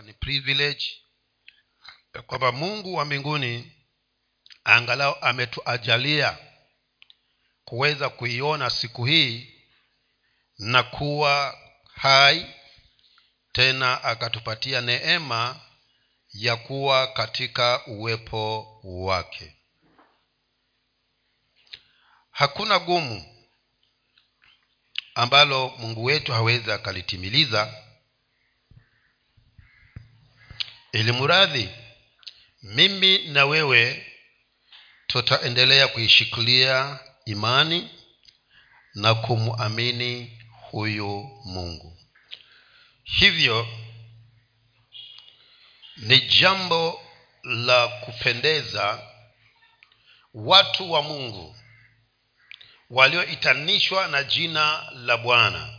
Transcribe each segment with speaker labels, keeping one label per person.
Speaker 1: kwamba ni privilege ya kwamba mungu wa mbinguni angalau ametuajalia kuweza kuiona siku hii na kuwa hai tena akatupatia neema ya kuwa katika uwepo wake. Hakuna gumu ambalo mungu wetu hawezi akalitimiliza ili muradhi mimi na wewe tutaendelea kuishikilia imani na kumwamini huyu mungu. Hivyo ni jambo la kupendeza watu wa mungu walioitanishwa na jina la bwana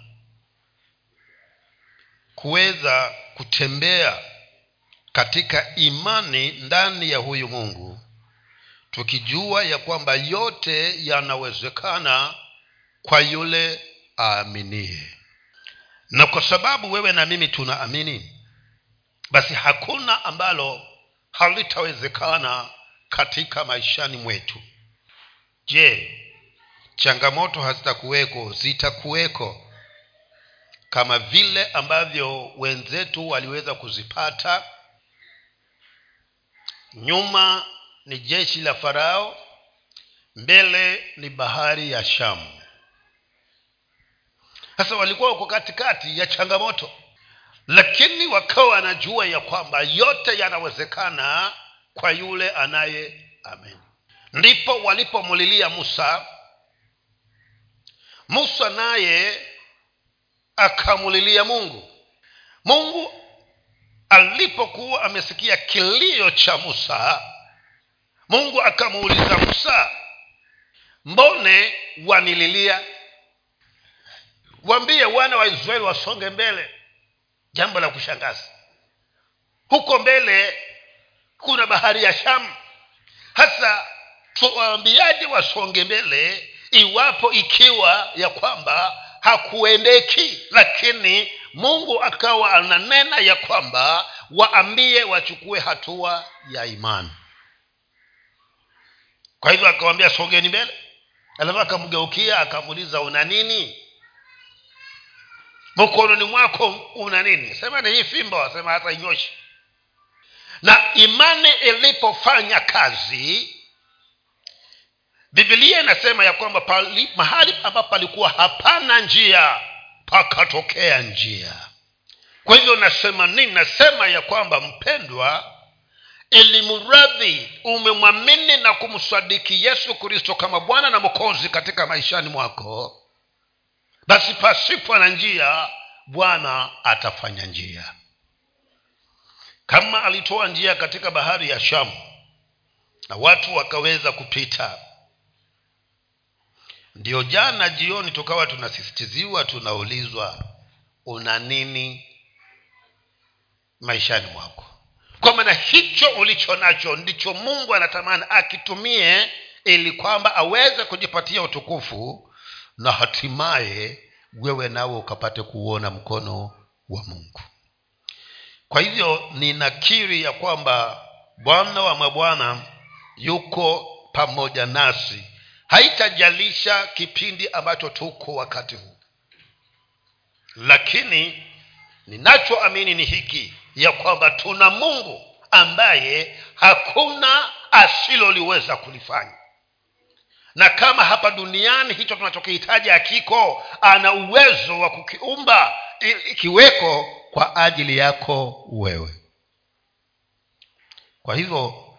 Speaker 1: kuweza kutembea katika imani ndani ya huyu mungu tukijua ya kwamba yote yanawezekana kwa yule aaminie. Na kwa sababu wewe na mimi tunaamini basi hakuna ambalo halitawezekana katika maishani mwetu. Je changamoto hazitakuweko zitakuweko kama vile ambavyo wenzetu waliweza kuzipata nyuma ni jeshi la farao mbele ni bahari ya shamu. Sasa walikuwa wako katikati ya changamoto lakini wakawa wanajua ya kwamba yote yanawezekana kwa yule anaye amen ndipo walipomulilia musa. Musa naye akamulilia mungu. Mungu alipokuwa amesikia kilio cha musa mungu akamuuliza musa mbone wanililia? Waambie wana wa israeli wasonge mbele. Jambo la kushangaza. Huko mbele kuna bahari ya shamu. Hasa tuwaambiaje wasonge mbele iwapo ikiwa ya kwamba hakuendeki lakini mungu akawa ananena ya kwamba waambie wachukue hatua ya imani. Kwa hivyo akawambia sogeni mbele. Alafu akamgeukia akamuuliza una nini? Mkononi mwako una nini? Sema ni hii fimbo asema hata inyoshi. Na imani ilipofanya kazi bibilia inasema ya kwamba pali, mahali ambapo palikuwa hapana njia pakatokea njia. Kwa hivyo nasema nini? Nasema ya kwamba mpendwa ilimradhi umemwamini na kumsadiki yesu kristo kama bwana na mokozi katika maishani mwako basi pasipo na njia bwana atafanya njia. Kama alitoa njia katika bahari ya shamu na watu wakaweza kupita ndio jana jioni tukawa tunasisitiziwa tunaulizwa una nini maishani mwako? Kwa maana hicho ulicho nacho ndicho mungu anatamani akitumie ili kwamba aweze kujipatia utukufu na hatimaye wewe nawe ukapate kuuona mkono wa mungu. Kwa hivyo ninakiri ya kwamba bwana wa mabwana yuko pamoja nasi haitajalisha kipindi ambacho tuko wakati huu. Lakini ninachoamini ni hiki ya kwamba tuna mungu ambaye hakuna asiloliweza kulifanya. Na kama hapa duniani hicho tunachokihitaji hakiko ana uwezo wa kukiumba ikiweko kwa ajili yako wewe. Kwa hivyo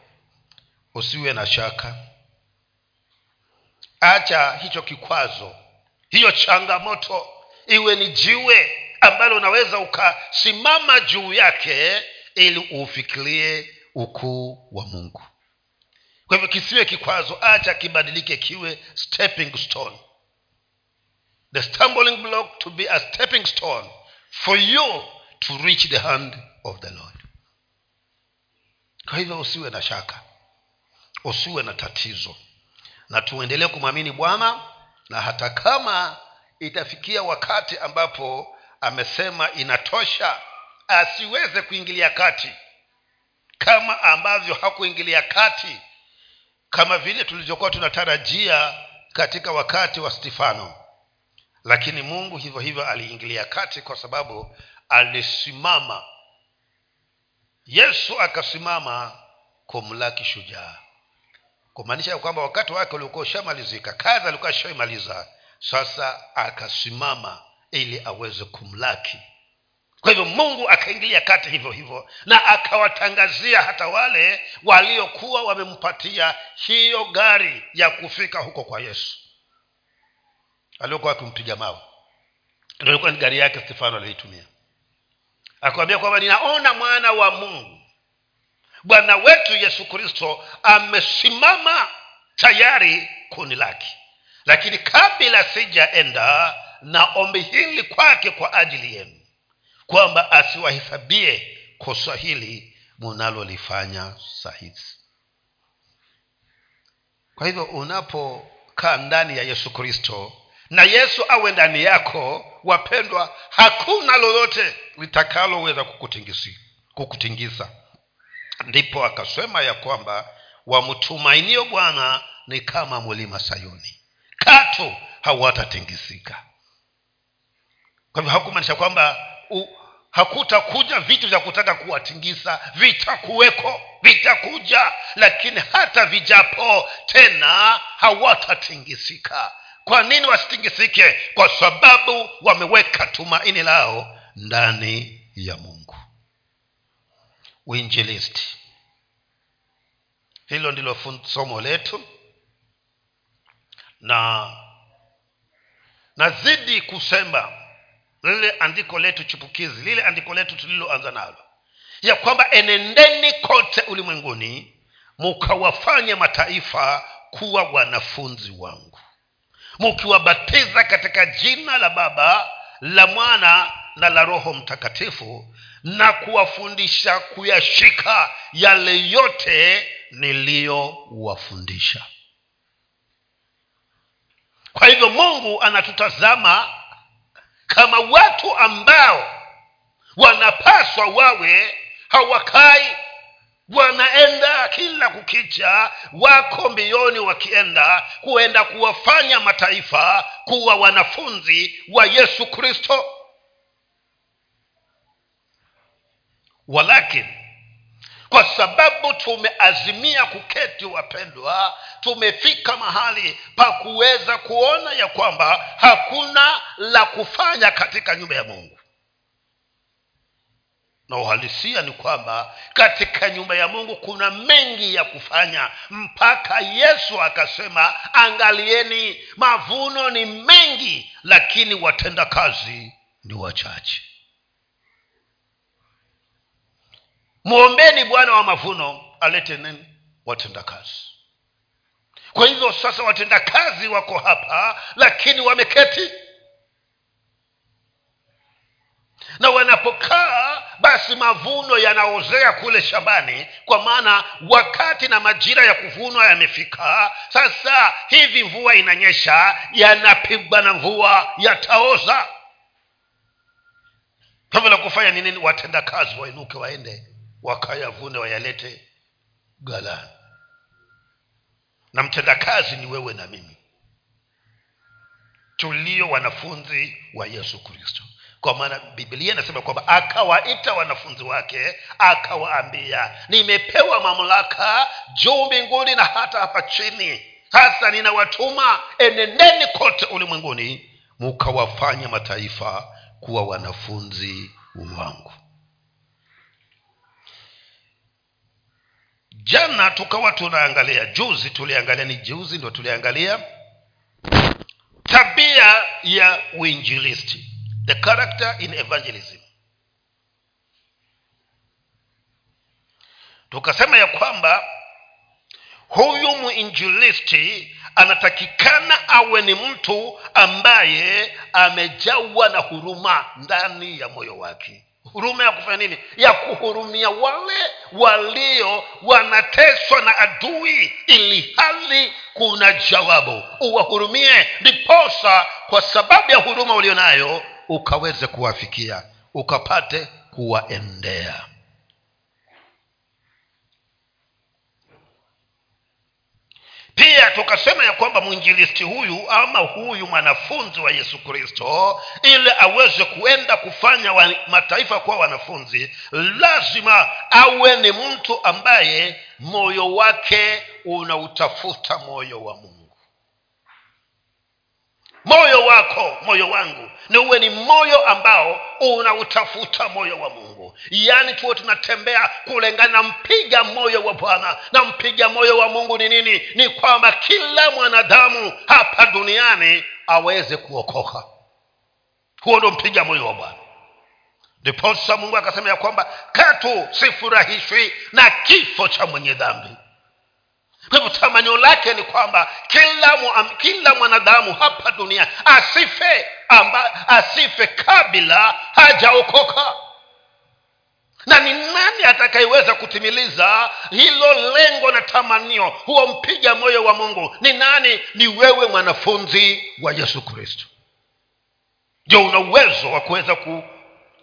Speaker 1: usiwe na shaka acha hicho kikwazo hiyo changamoto. Iwe ni jiwe ambalo unaweza ukasimama juu yake ili uufikirie ukuu wa mungu. Kwa hivyo kisiwe kikwazo acha kibadilike kiwe stepping stone. The stumbling block to be a stepping stone for you to reach the hand of the lord. Kwa hivyo usiwe na shaka usiwe na tatizo na tuendelee kumwamini bwana na hata kama itafikia wakati ambapo amesema inatosha asiweze kuingilia kati. Kama ambavyo hakuingilia kati kama vile tulivyokuwa tunatarajia katika wakati wa stefano. Lakini mungu hivyo hivyo aliingilia kati kwa sababu alisimama. Yesu akasimama kumlaki shujaa kumaanisha ya kwamba wakati wake ulikuwa ushamalizika kazi alikuwa ashaimaliza sasa akasimama ili aweze kumlaki. Kwa hivyo mungu akaingilia kati hivyo hivyo na akawatangazia hata wale waliokuwa wamempatia hiyo gari ya kufika huko kwa yesu. Aliokuwa akimpiga mawe. Ndio ilikuwa ni gari yake stefano aliitumia akawambia kwamba ninaona mwana wa mungu bwana wetu yesu kristo amesimama tayari kuni lake. Lakini kabla sijaenda na ombi hili kwake kwa ajili yenu kwamba asiwahesabie kosa hili munalolifanya sahizi kwa hivyo unapokaa ndani ya yesu kristo na yesu awe ndani yako wapendwa hakuna lolote litakaloweza kukutingisa ndipo akasema ya kwamba wamtumainio bwana ni kama mlima sayuni. Katu hawatatingisika. Kwa hivyo hakumaanisha kwamba hakutakuja vitu vya kutaka kuwatingisa. Vitakuweko vitakuja lakini hata vijapo tena hawatatingisika. Kwa nini wasitingisike? Kwa sababu wameweka tumaini lao ndani ya mungu uinjilisti hilo ndilo somo letu. Na nazidi kusema lile andiko letu chipukizi lile andiko letu tuliloanza nalo ya kwamba enendeni kote ulimwenguni mukawafanye mataifa kuwa wanafunzi wangu. Mukiwabatiza katika jina la baba la mwana na la roho mtakatifu na kuwafundisha kuyashika yale yote niliyowafundisha. Kwa hivyo mungu anatutazama kama watu ambao wanapaswa wawe hawakai wanaenda kila kukicha wako mbioni wakienda kuenda kuwafanya mataifa kuwa wanafunzi wa yesu kristo walakini kwa sababu tumeazimia kuketi wapendwa tumefika mahali pa kuweza kuona ya kwamba hakuna la kufanya katika nyumba ya mungu. Na uhalisia ni kwamba katika nyumba ya mungu kuna mengi ya kufanya. Mpaka yesu akasema angalieni mavuno ni mengi lakini watenda kazi ni wachache mwombeni bwana wa mavuno alete nini? Watendakazi. Kwa hivyo sasa watendakazi wako hapa lakini wameketi. Na wanapokaa basi mavuno yanaozea kule shambani kwa maana wakati na majira ya kuvunwa yamefika sasa hivi mvua inanyesha yanapigwa na mvua yataoza. Hivyo la kufanya ni nini? Watendakazi wainuke waende wakayavune wayalete galani na mtendakazi ni wewe na mimi. Tulio wanafunzi wa yesu kristo. Kwa maana bibilia inasema kwamba akawaita wanafunzi wake akawaambia nimepewa mamlaka juu mbinguni na hata hapa chini. Sasa ninawatuma enendeni kote ulimwenguni mukawafanya mataifa kuwa wanafunzi wangu jana tukawa tunaangalia juzi tuliangalia ni juzi ndo tuliangalia tabia ya uinjilisti the character in evangelism. Tukasema ya kwamba huyu mwinjilisti anatakikana awe ni mtu ambaye amejawa na huruma ndani ya moyo wake huruma ya kufanya nini? Ya kuhurumia wale walio wanateswa na adui ili hali kuna jawabu. Uwahurumie ndiposa kwa sababu ya huruma ulio nayo ukaweze kuwafikia ukapate kuwaendea pia tukasema ya kwamba mwinjilisti huyu ama huyu mwanafunzi wa yesu kristo ili aweze kuenda kufanya wa, mataifa kuwa wanafunzi lazima awe ni mtu ambaye moyo wake unautafuta moyo wa mungu. Moyo wako moyo wangu ni uwe ni moyo ambao unautafuta moyo wa mungu yaani tuwe tunatembea kulingana na mpiga moyo wa bwana. Na mpiga moyo wa mungu ni nini? Ni kwamba kila mwanadamu hapa duniani aweze kuokoka. Huo ndo mpiga moyo wa bwana. Ndiposa mungu akasema ya kwamba katu sifurahishwi na kifo cha mwenye dhambi. Kwa hivyo tamanio lake ni kwamba kila, kila mwanadamu hapa dunia asife amba, asife kabla hajaokoka na ni nani atakayeweza kutimiliza hilo lengo na tamanio? Huo mpiga moyo wa mungu. Ni nani? Ni wewe mwanafunzi wa yesu kristo. Ndio una uwezo wa kuweza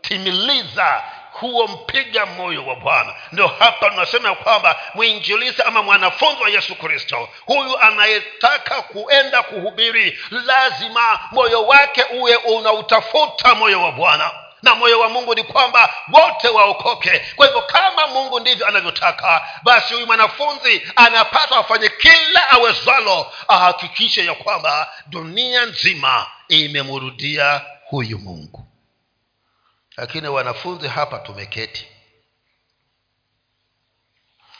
Speaker 1: kutimiliza huo mpiga moyo wa bwana? Ndio hapa tunasema kwamba mwinjilisi ama mwanafunzi wa yesu kristo huyu anayetaka kuenda kuhubiri lazima moyo wake uwe unautafuta moyo wa bwana na moyo wa mungu ni kwamba wote waokoke. Kwa hivyo kama mungu ndivyo anavyotaka basi huyu mwanafunzi anapaswa afanye kila awezalo ahakikishe ya kwamba dunia nzima imemrudia huyu mungu. Lakini wanafunzi hapa tumeketi.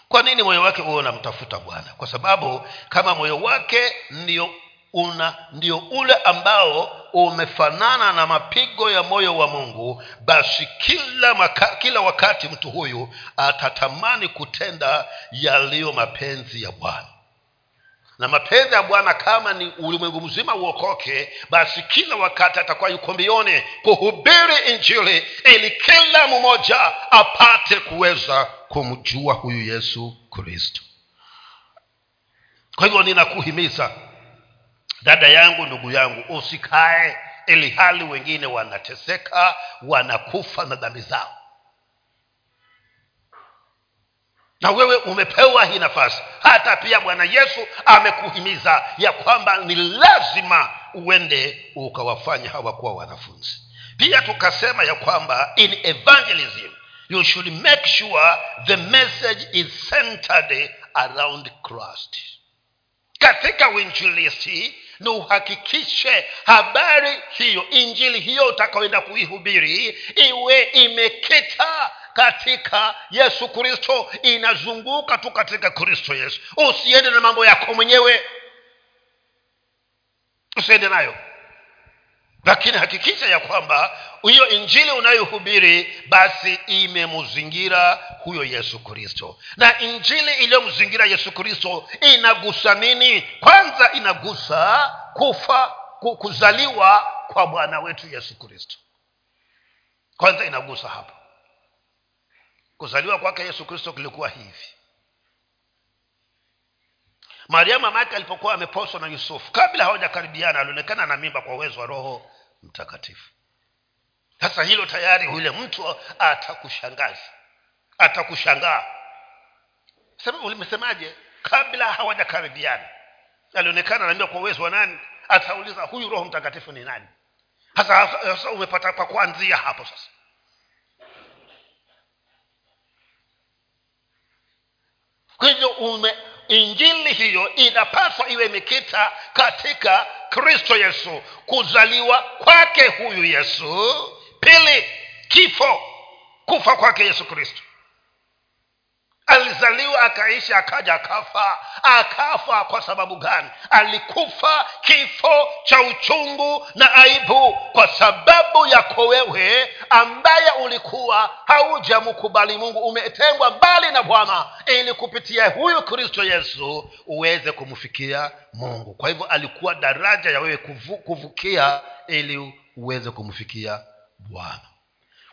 Speaker 1: Kwa nini moyo wake huwe unamtafuta bwana? Kwa sababu kama moyo wake ndio una ndio ule ambao umefanana na mapigo ya moyo wa mungu basi kila, maka, kila wakati mtu huyu atatamani kutenda yaliyo mapenzi ya bwana. Na mapenzi ya bwana kama ni ulimwengu mzima uokoke basi kila wakati atakuwa yuko mbioni kuhubiri injili ili kila mmoja apate kuweza kumjua huyu yesu kristo. Kwa hivyo ninakuhimiza dada yangu ndugu yangu usikae ili hali wengine wanateseka wanakufa na dhambi zao. Na wewe umepewa hii nafasi. Hata pia bwana yesu amekuhimiza ya kwamba ni lazima uende ukawafanya hawa kuwa wanafunzi. Pia tukasema ya kwamba in evangelism you should make sure the message is centered around christ. Katika uinjilisti ni uhakikishe habari hiyo injili hiyo utakaoenda kuihubiri iwe imekita katika yesu kristo inazunguka tu katika kristo yesu. Usiende na mambo yako mwenyewe. Usiende nayo lakini hakikisha ya kwamba hiyo injili unayohubiri basi imemzingira huyo yesu kristo. Na injili iliyomzingira yesu kristo inagusa nini? Kwanza inagusa kufa kuzaliwa kwa bwana wetu yesu kristo. Kwanza inagusa hapo. Kuzaliwa kwake yesu kristo kilikuwa hivi mariamu mamake alipokuwa ameposwa na yusufu kabla hawajakaribiana alionekana na mimba kwa uwezo wa roho mtakatifu. Sasa hilo tayari yule mtu atakushangaza. Atakushangaa. Sema ulimesemaje? Kabla hawajakaribiana. Alionekana naambia kwa uwezo wa nani? Atauliza huyu roho mtakatifu ni nani? Hasa umepata pa kuanzia hapo sasa. Kwa hivyo injili hiyo inapaswa iwe imekita katika kristo yesu. Kuzaliwa kwake huyu yesu. Pili kifo. Kufa kwake yesu kristo alizaliwa akaishi akaja akafa. Akafa kwa sababu gani? Alikufa kifo cha uchungu na aibu kwa sababu yako wewe ambaye ulikuwa haujamkubali mungu. Umetengwa mbali na bwana ili kupitia huyu kristo yesu uweze kumfikia mungu. Kwa hivyo alikuwa daraja ya wewe kuvu, kuvukia ili uweze kumfikia bwana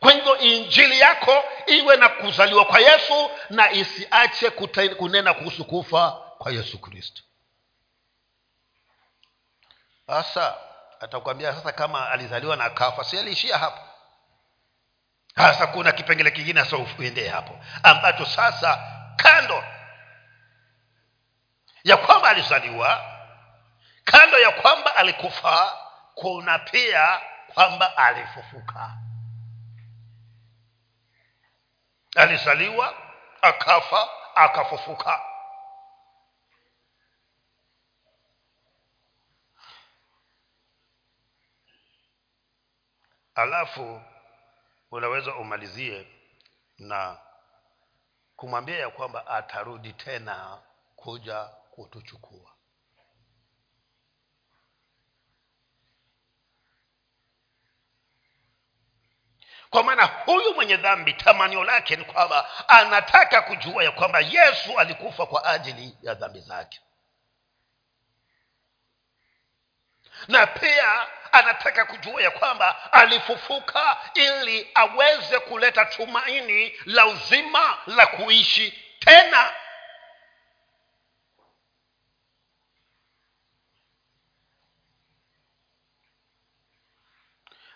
Speaker 1: kwa hivyo injili yako iwe na kuzaliwa kwa yesu na isiache kunena kuhusu kufa kwa yesu kristo. Sasa atakwambia sasa kama alizaliwa na kafa si aliishia hapo? Sasa kuna kipengele kingine sasa uendee hapo ambacho sasa kando ya kwamba alizaliwa kando ya kwamba alikufa kuna pia kwamba alifufuka alizaliwa akafa akafufuka. Alafu unaweza umalizie na kumwambia ya kwamba atarudi tena kuja kutuchukua kwa maana huyu mwenye dhambi tamanio lake ni kwamba anataka kujua ya kwamba yesu alikufa kwa ajili ya dhambi zake. Na pia anataka kujua ya kwamba alifufuka ili aweze kuleta tumaini la uzima la kuishi tena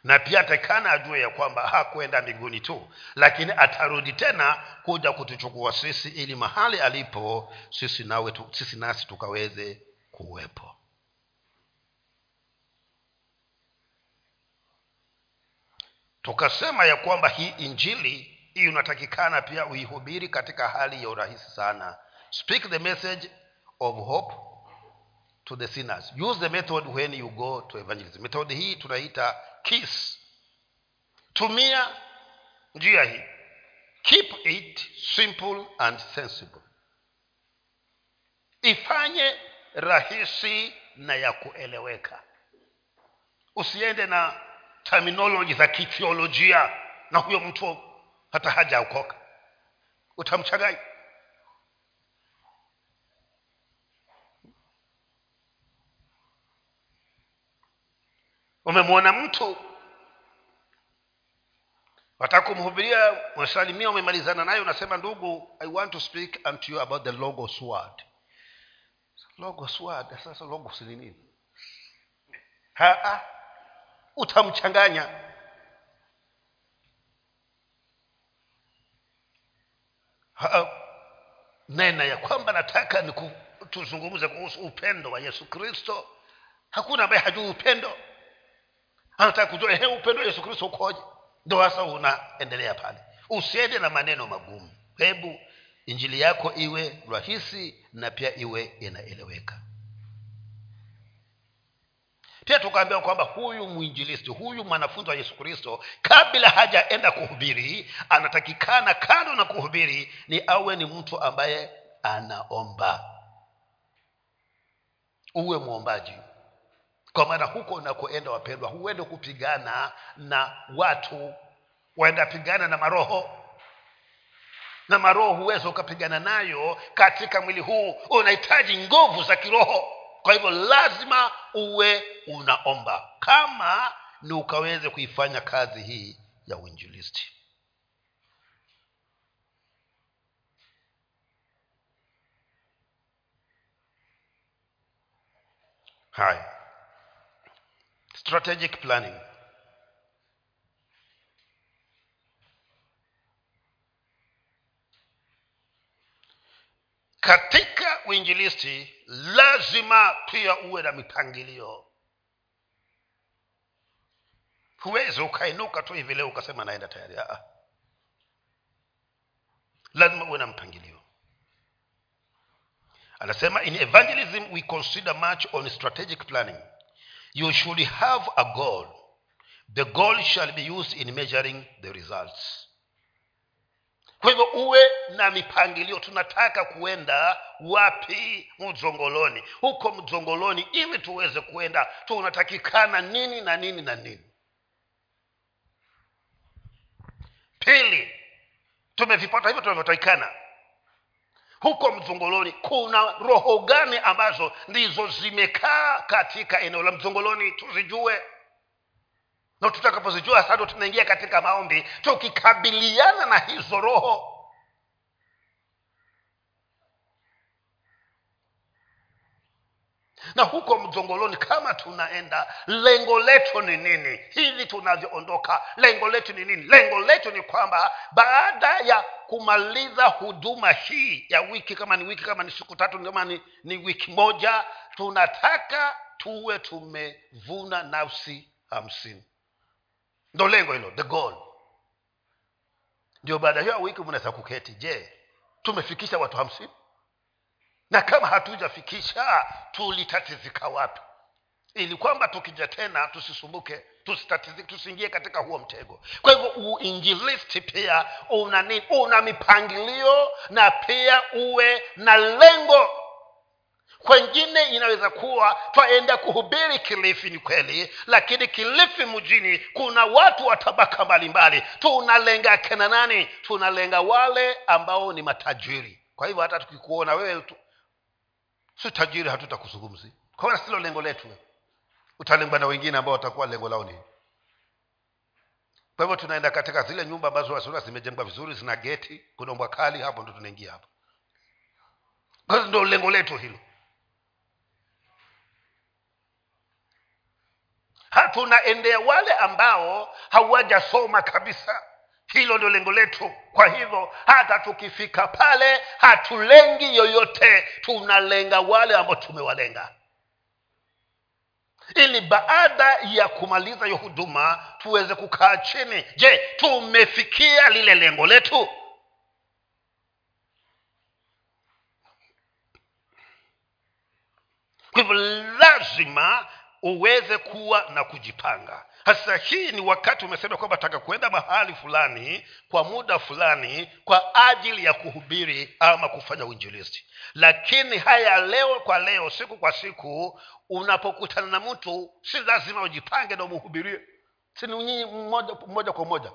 Speaker 1: na pia atakana ajue ya kwamba hakwenda mbinguni tu lakini atarudi tena kuja kutuchukua sisi ili mahali alipo sisi nawe tu, sisi nasi tukaweze kuwepo. Tukasema ya kwamba hii injili hii unatakikana pia uihubiri katika hali ya urahisi sana. Speak the message of hope to the sinners. Use the method when you go to evangelism. Method hii tunaita kiss. Tumia njia hii. Keep it simple and sensible. Ifanye rahisi na ya kueleweka. Usiende na terminology za kithiolojia na huyo mtu hata hajaokoka. Utamchanganya umemwona mtu? Wataka kumhubiria umesalimia umemalizana naye unasema ndugu i want to speak unto you about the logos word. Logos word sasa logos ni nini? Utamchanganya. Nena ya kwamba nataka ni tuzungumze kuhusu upendo wa yesu kristo. Hakuna ambaye hajui upendo anataka kujua ehe upendo yesu kristo ukoje? Ndo hasa unaendelea pale. Usiende na maneno magumu. Hebu injili yako iwe rahisi na pia iwe inaeleweka. Pia tukaambiwa kwamba huyu mwinjilisti huyu mwanafunzi wa yesu kristo kabla hajaenda kuhubiri anatakikana kando na kuhubiri ni awe ni mtu ambaye anaomba. Uwe mwombaji kwa maana huko unakoenda wapendwa huende kupigana na watu waenda pigana na maroho. Na maroho huweza ukapigana nayo katika mwili huu unahitaji nguvu za kiroho. Kwa hivyo lazima uwe unaomba kama ni ukaweze kuifanya kazi hii ya uinjilisti. Haya strategic planning. Katika uinjilisti lazima pia uwe na mipangilio. Huwezi ukainuka tu hivi leo ukasema naenda tayari. Aa. lazima uwe na mpangilio. Anasema in evangelism we consider much on strategic planning you should have a goal. The goal shall be used in measuring the results. Kwa hivyo uwe na mipangilio tunataka kuenda wapi? Mzongoloni huko mzongoloni ili tuweze kuenda tunatakikana nini na nini na nini. Pili tumevipata hivyo tunavyotakikana huko mzongoloni kuna roho gani ambazo ndizo zimekaa katika eneo la mzongoloni tuzijue. Na tutakapozijua sado tunaingia katika maombi tukikabiliana na hizo roho na huko mzongoloni kama tunaenda lengo letu ni nini? Hivi tunavyoondoka lengo letu ni nini? Lengo letu ni kwamba baada ya kumaliza huduma hii ya wiki kama ni wiki kama ni siku tatu kama ni, ni wiki moja tunataka tuwe tumevuna nafsi hamsini. Ndo lengo hilo the goal. Ndio baada hiyo wiki mnaweza kuketi. Je tumefikisha watu hamsini na kama hatujafikisha tulitatizika wapi? Ili kwamba tukija tena tusisumbuke tusiingie katika huo mtego. Kwa hivyo uinjilisti pia una ni, una mipangilio na pia uwe na lengo. Kwengine inaweza kuwa twaenda kuhubiri kilifi ni kweli lakini kilifi mjini kuna watu wa tabaka mbalimbali. Tunalenga kena nani tunalenga wale ambao ni matajiri. Kwa hivyo hata tukikuona wewe si tajiri hatutakuzungumzi kwaona silo lengo letu utalengwa na wengine ambao watakuwa lengo lao nini kwa hivyo tunaenda katika zile nyumba ambazo wasiona zimejengwa vizuri zina geti kuna kali hapo ndo tunaingia hapo. Ndo lengo letu hilo. Hatunaendea wale ambao hawajasoma kabisa hilo ndio lengo letu. Kwa hivyo hata tukifika pale hatulengi yoyote. Tunalenga wale ambao tumewalenga. Ili baada ya kumaliza hiyo huduma tuweze kukaa chini. Je tumefikia lile lengo letu? Kwa hivyo lazima uweze kuwa na kujipanga sasa hii ni wakati umesema kwamba taka kuenda mahali fulani kwa muda fulani kwa ajili ya kuhubiri ama kufanya uinjilisti. Lakini haya leo kwa leo siku kwa siku unapokutana na mtu si lazima ujipange na umuhubirie si ni nyinyi moja, moja kwa moja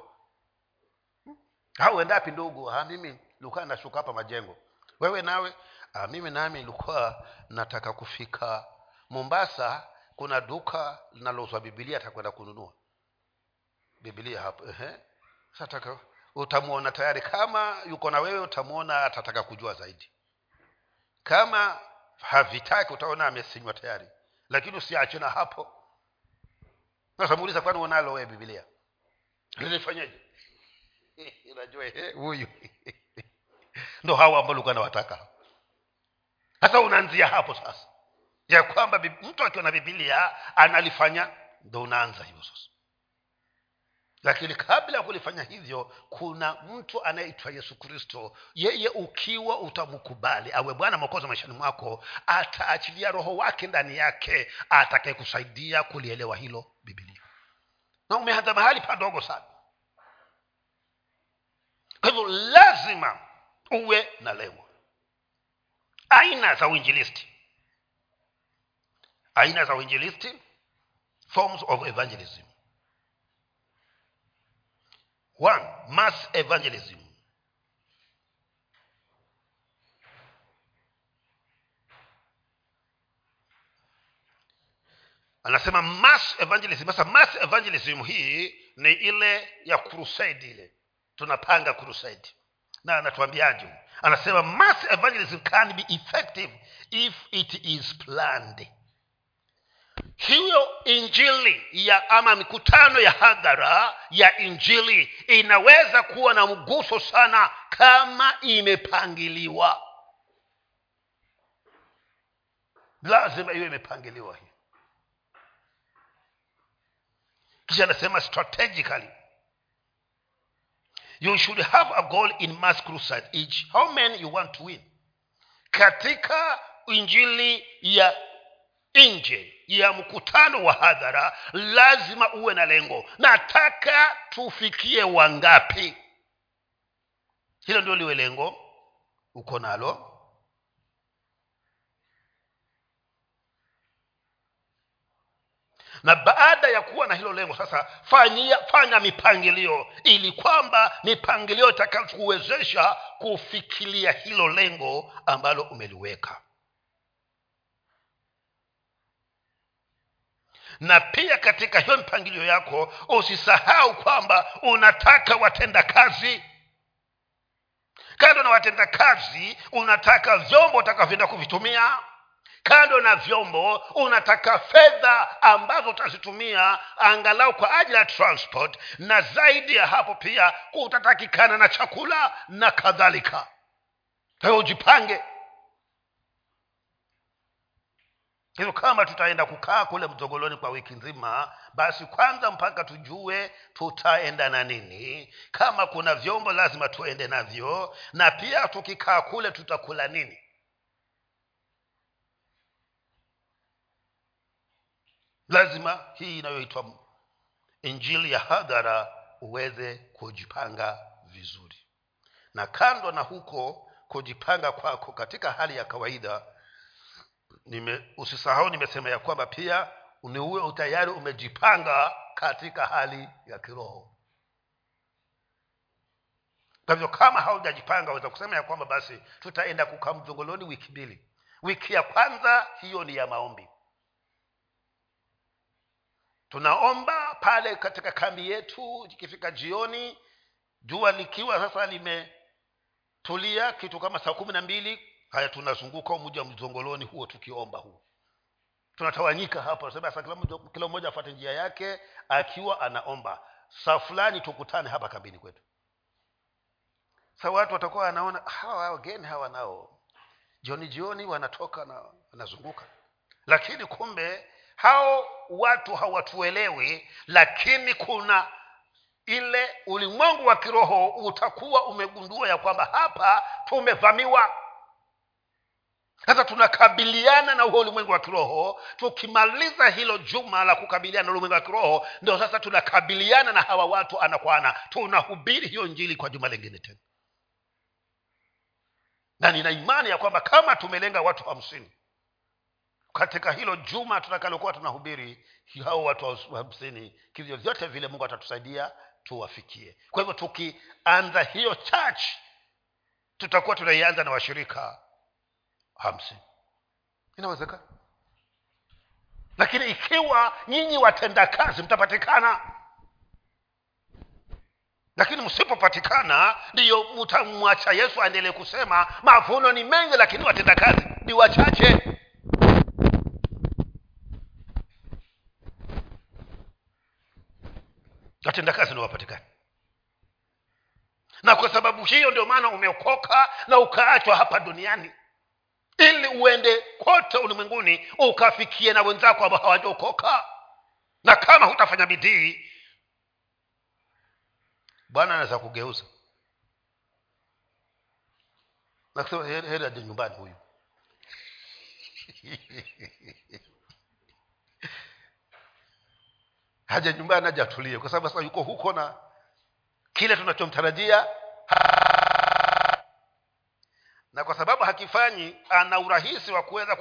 Speaker 1: au endapi ndugu? Ha, mimi nilikuwa nashuka hapa majengo. Wewe nawe? Ha, mimi nami nilikuwa nataka kufika mombasa kuna duka linalouzwa bibilia atakwenda kununua. Bibilia hapo sataka utamwona tayari. Kama yuko na wewe utamwona atataka kujua zaidi. Kama havitaki utaona amesinywa tayari. Lakini usiache na hapo. Nasamuuliza kwani unalo wewe bibilia lilifanyeje unajua huyu. Ndo hawa ambao likuwa nawataka sasa unaanzia hapo sasa ya kwamba mtu akiwa na bibilia analifanya ndo unaanza hivyo sasa. Lakini kabla ya kulifanya hivyo kuna mtu anayeitwa yesu kristo. Yeye ukiwa utamkubali awe bwana mwokozi maishani mwako ataachilia roho wake ndani yake atakayekusaidia kulielewa hilo bibilia na umeanza mahali padogo sana. Kwa hivyo lazima uwe na lengo aina za uinjilisti aina za uinjilisti forms of evangelism. One mass evangelism. Anasema mass evangelism. Sasa mass evangelism hii ni ile ya crusade ile. Tunapanga crusade. Na anatuambiaje? Anasema mass evangelism can be effective if it is planned hiyo injili ya ama mikutano ya hadhara ya injili inaweza kuwa na mguso sana kama imepangiliwa. Lazima iwe imepangiliwa hii. Kisha anasema strategically. You should have a goal in mass crusade. Each how many you want to win? Katika injili ya nje ya mkutano wa hadhara lazima uwe na lengo. Nataka tufikie wangapi? Hilo ndio liwe lengo. Uko nalo? Na baada ya kuwa na hilo lengo sasa fanyia, fanya mipangilio ili kwamba mipangilio itakakuwezesha kufikilia hilo lengo ambalo umeliweka na pia katika hiyo mipangilio yako usisahau kwamba unataka watenda kazi. Kando na watenda kazi unataka vyombo utakavyoenda kuvitumia. Kando na vyombo unataka fedha ambazo utazitumia angalau kwa ajili ya transport. Na zaidi ya hapo pia kutatakikana na chakula na kadhalika. Kwa hiyo ujipange hivyo kama tutaenda kukaa kule mzogoloni kwa wiki nzima basi kwanza mpaka tujue tutaenda na nini. Kama kuna vyombo lazima tuende navyo. Na pia tukikaa kule tutakula nini? Lazima hii inayoitwa injili ya hadhara uweze kujipanga vizuri. Na kando na huko kujipanga kwako katika hali ya kawaida nime, usisahau nimesema ya kwamba pia niuwe utayari umejipanga katika hali ya kiroho. Kwa hivyo kama haujajipanga waweza kusema ya kwamba basi tutaenda kukaa mzongoloni wiki mbili. Wiki ya kwanza hiyo ni ya maombi. Tunaomba pale katika kambi yetu ikifika jioni jua likiwa sasa limetulia kitu kama saa kumi na mbili haya tunazunguka umoja mzongoloni huo tukiomba huo tunatawanyika hapa sasa kila mmoja afate njia yake akiwa anaomba. Saa fulani tukutane hapa kambini kwetu. Sa watu watakuwa wanaona hawa wageni hawa nao jioni jioni wanatoka na wanazunguka. Lakini kumbe hao watu hawatuelewi lakini kuna ile ulimwengu wa kiroho utakuwa umegundua ya kwamba hapa tumevamiwa sasa tunakabiliana na huo ulimwengu wa kiroho tukimaliza hilo juma la kukabiliana na ulimwengu wa kiroho ndio sasa tunakabiliana na hawa watu anakwana tunahubiri hiyo njili kwa juma lingine tena. Na nina imani ya kwamba kama tumelenga watu hamsini katika hilo juma tutakalokuwa tunahubiri hao watu hamsini kivyo vyote vile mungu atatusaidia tuwafikie. Kwa hivyo tukianza hiyo church tutakuwa tunaianza na washirika hamsini. Inawezekana. Lakini ikiwa nyinyi watenda kazi mtapatikana lakini msipopatikana ndiyo mtamwacha yesu aendelee kusema mavuno ni mengi lakini watenda kazi ni wachache. Watenda kazi ni wapatikani. Na kwa sababu hiyo ndio maana umeokoka na ukaachwa hapa duniani ili uende kote ulimwenguni ukafikie na wenzako ambao hawajaokoka. Na kama hutafanya bidii bwana anaweza kugeuza. Nakusema heri aje nyumbani huyu. Haja nyumbani aja atulie kwa sababu sasa yuko huko na kile tunachomtarajia na kwa sababu hakifanyi ana urahisi wa kuweza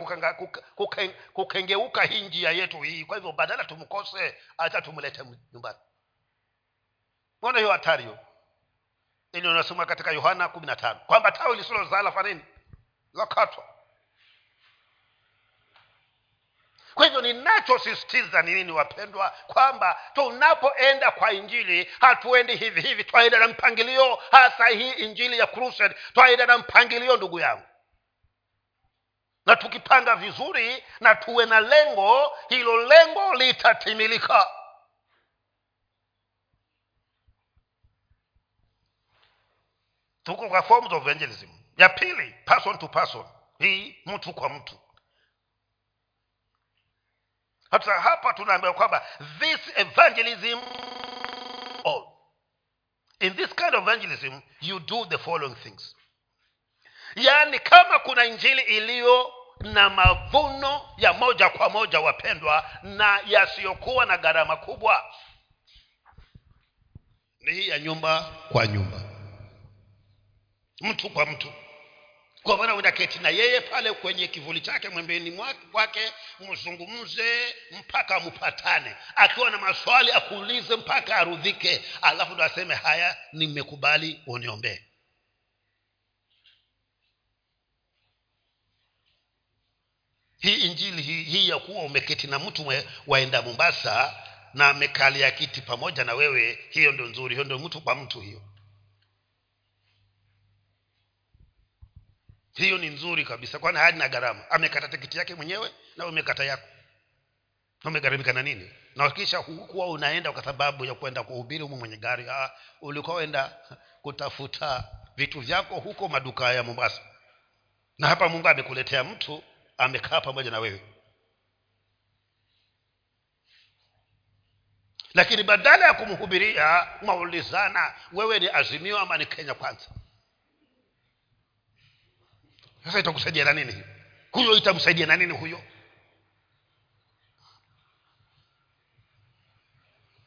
Speaker 1: kukengeuka hii njia yetu hii. Kwa hivyo badala tumkose acha tumlete nyumbani. Mbona hiyo hatari hiyo? Ili unasoma katika yohana kumi na tano. Kwamba tawi lisilozala fanini lakatwa kwa hivyo ninachosisitiza ni nini wapendwa? Kwamba tunapoenda kwa injili hatuendi hivi hivi twaenda na mpangilio hasa hii injili ya crusade twaenda na mpangilio ndugu yangu. Na tukipanga vizuri na tuwe na lengo hilo lengo litatimilika. Tuko kwa forms of evangelism. Ya pili person to person. Hii mtu kwa mtu hata hapa tunaambiwa kwamba this evangelism all in this kind of evangelism you do the following things. Yaani kama kuna injili iliyo na mavuno ya moja kwa moja wapendwa na yasiyokuwa na gharama kubwa ni hii ya nyumba kwa nyumba mtu kwa mtu kwa maana unaketi na yeye pale kwenye kivuli chake mwembeni kwake mzungumze mpaka mpatane akiwa na maswali akuulize mpaka arudhike. Alafu ndo aseme haya nimekubali uniombee. Hii injili hii, hii ya kuwa umeketi na mtu waenda mombasa na amekalia kiti pamoja na wewe hiyo ndio nzuri hiyo ndio mtu kwa mtu hiyo hiyo ni nzuri kabisa. Kwani haina gharama? Amekata tikiti yake mwenyewe na umekata yako. Umegharimika na nini? Na kisha hukuwa unaenda kwa sababu ya kwenda kuhubiri humu mwenye gari. Ah, kutafuta vitu vyako huko maduka ya mombasa. Na hapa mungu amekuletea mtu amekaa pamoja na wewe. Lakini badala ya kumhubiria maulizana wewe ni azimio ama ni kenya kwanza sasa itakusaidia na nini? Huyo itamsaidia na nini huyo?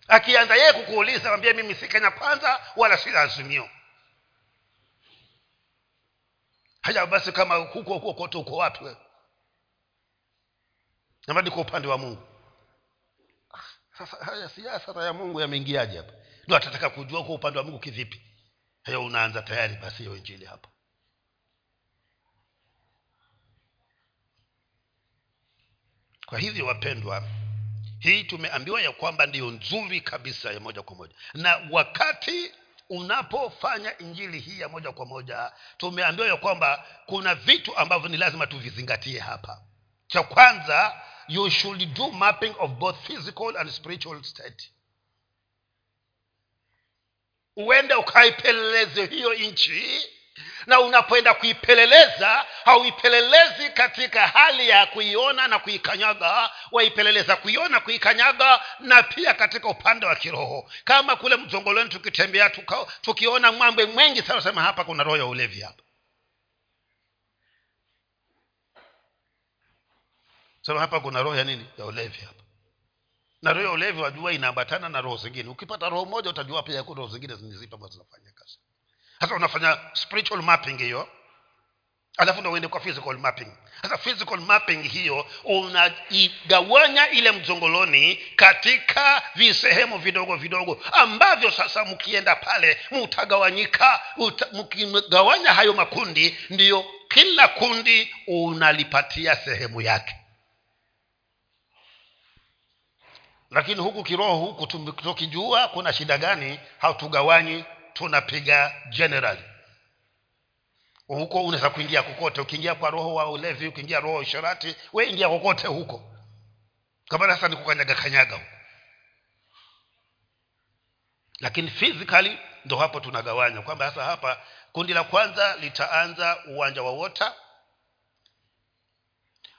Speaker 1: Akianza yeye kukuuliza mwambie mimi si kenya kwanza wala si lazimio haya basi kama huko huko kote uko wapi wewe? Kwa upande wa mungu. Sasa haya siasa ya mungu yameingiaje hapa? Ndio atataka kujua kwa upande wa mungu kivipi. Hayo unaanza tayari basi hiyo injili hapa kwa hivyo wapendwa hii tumeambiwa ya kwamba ndiyo nzuri kabisa ya moja kwa moja. Na wakati unapofanya injili hii ya moja kwa moja tumeambiwa ya kwamba kuna vitu ambavyo ni lazima tuvizingatie hapa. Cha kwanza you should do mapping of both physical and spiritual state. Uende ukaipeleleze hiyo nchi na unapoenda kuipeleleza hauipelelezi katika hali ya kuiona na kuikanyaga. Waipeleleza kuiona kuikanyaga na pia katika upande wa kiroho. Kama kule mzongoloni tukitembea tukiona mwambe mwengi sana sema hapa kuna roho ya ulevi hapa. Sema hapa kuna roho ya nini? Ya ulevi hapa. Na roho ya ulevi wajua inaambatana na roho zingine. Ukipata roho moja utajua pia roho zingine zizipa ambazo zinafanya kazi sasa unafanya spiritual mapping hiyo alafu ndo uende kwa physical mapping. Sasa physical mapping hiyo unaigawanya ile mzongoloni katika visehemu vidogo vidogo ambavyo sasa mkienda pale mutagawanyika mkigawanya hayo makundi ndiyo kila kundi unalipatia sehemu yake. Lakini huku kiroho huku tukijua kuna shida gani? Hatugawanyi tunapiga general. Huko unaweza kuingia kokote ukiingia kwa roho wa ulevi ukiingia roho ishirati we ingia kokote huko. Kama sasa ni kukanyaga kanyaga huko. Lakini physically ndo hapo tunagawanya kwamba sasa hapa kundi la kwanza litaanza uwanja wa wota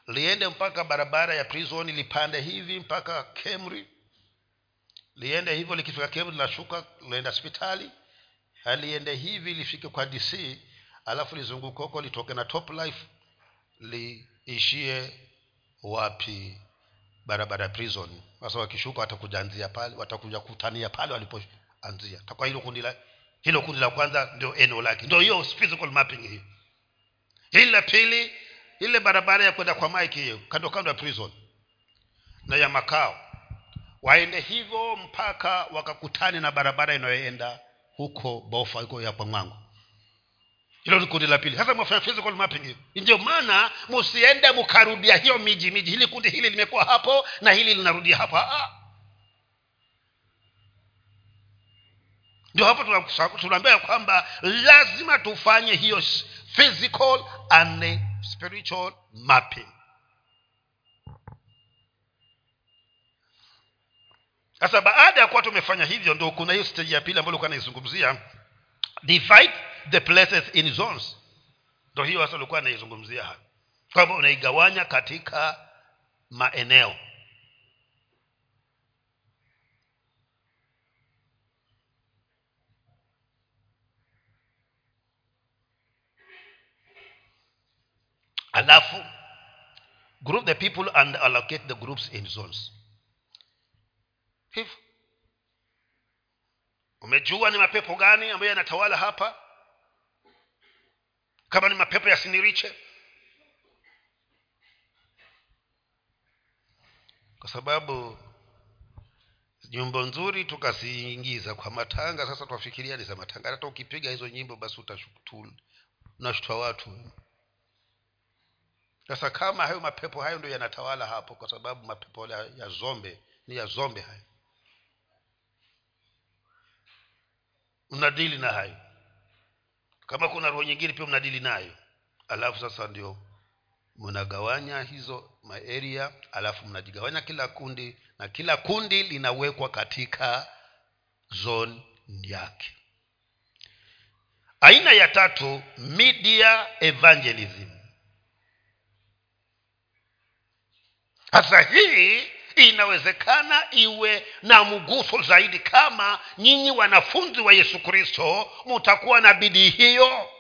Speaker 1: liende mpaka barabara ya prison lipande hivi mpaka kemri liende hivyo likifika kemri linashuka linaenda hospitali aliende hivi lifike kwa dc alafu lizunguke huko litoke na top life liishie wapi? Barabara ya prison. Sasa wakishuka watakuja pale watakuja kutania pale walipoanzia. Takwa hilo kundi la hilo kundi la kwanza ndio eneo lake. Ndio hiyo physical mapping hiyo hili la pili ile barabara ya kwenda kwa mike hiyo kando kando ya prison na ya makao. Waende hivyo mpaka wakakutane na barabara inayoenda huko bofa huko ya pangwangu hilo ni kundi la pili. Sasa mapping ndio maana msiende mkarudia hiyo miji miji. Hili kundi hili limekuwa hapo na hili linarudia hapa ah. ndio hapo tunaambia kwamba lazima tufanye hiyo physical and spiritual mapping sasa baada ya kuwa tumefanya hivyo ndo kuna hiyo stage ya pili ambayo naizungumzia. Divide the places in zones. Ndo hiyo hasa ulikuwa naizungumzia. Kwamba unaigawanya katika maeneo. Alafu group the people and allocate the groups in zones hivyo umejua ni mapepo gani ambayo yanatawala hapa? Kama ni mapepo yasiniriche kwa sababu nyimbo nzuri tukaziingiza kwa matanga sasa twafikiria ni za matanga. Hata ukipiga hizo nyimbo basi unashtua watu. Sasa kama hayo mapepo hayo ndio yanatawala hapo kwa sababu mapepo ya zombe ni ya zombe hayo mnadili na hayo. Kama kuna roho nyingine pia mnadili nayo. Alafu sasa ndio mnagawanya hizo maeria alafu mnajigawanya kila kundi na kila kundi linawekwa katika zone yake. Aina ya tatu media evangelism. Sasa hii inawezekana iwe na mguso zaidi kama nyinyi wanafunzi wa yesu kristo mutakuwa na bidii hiyo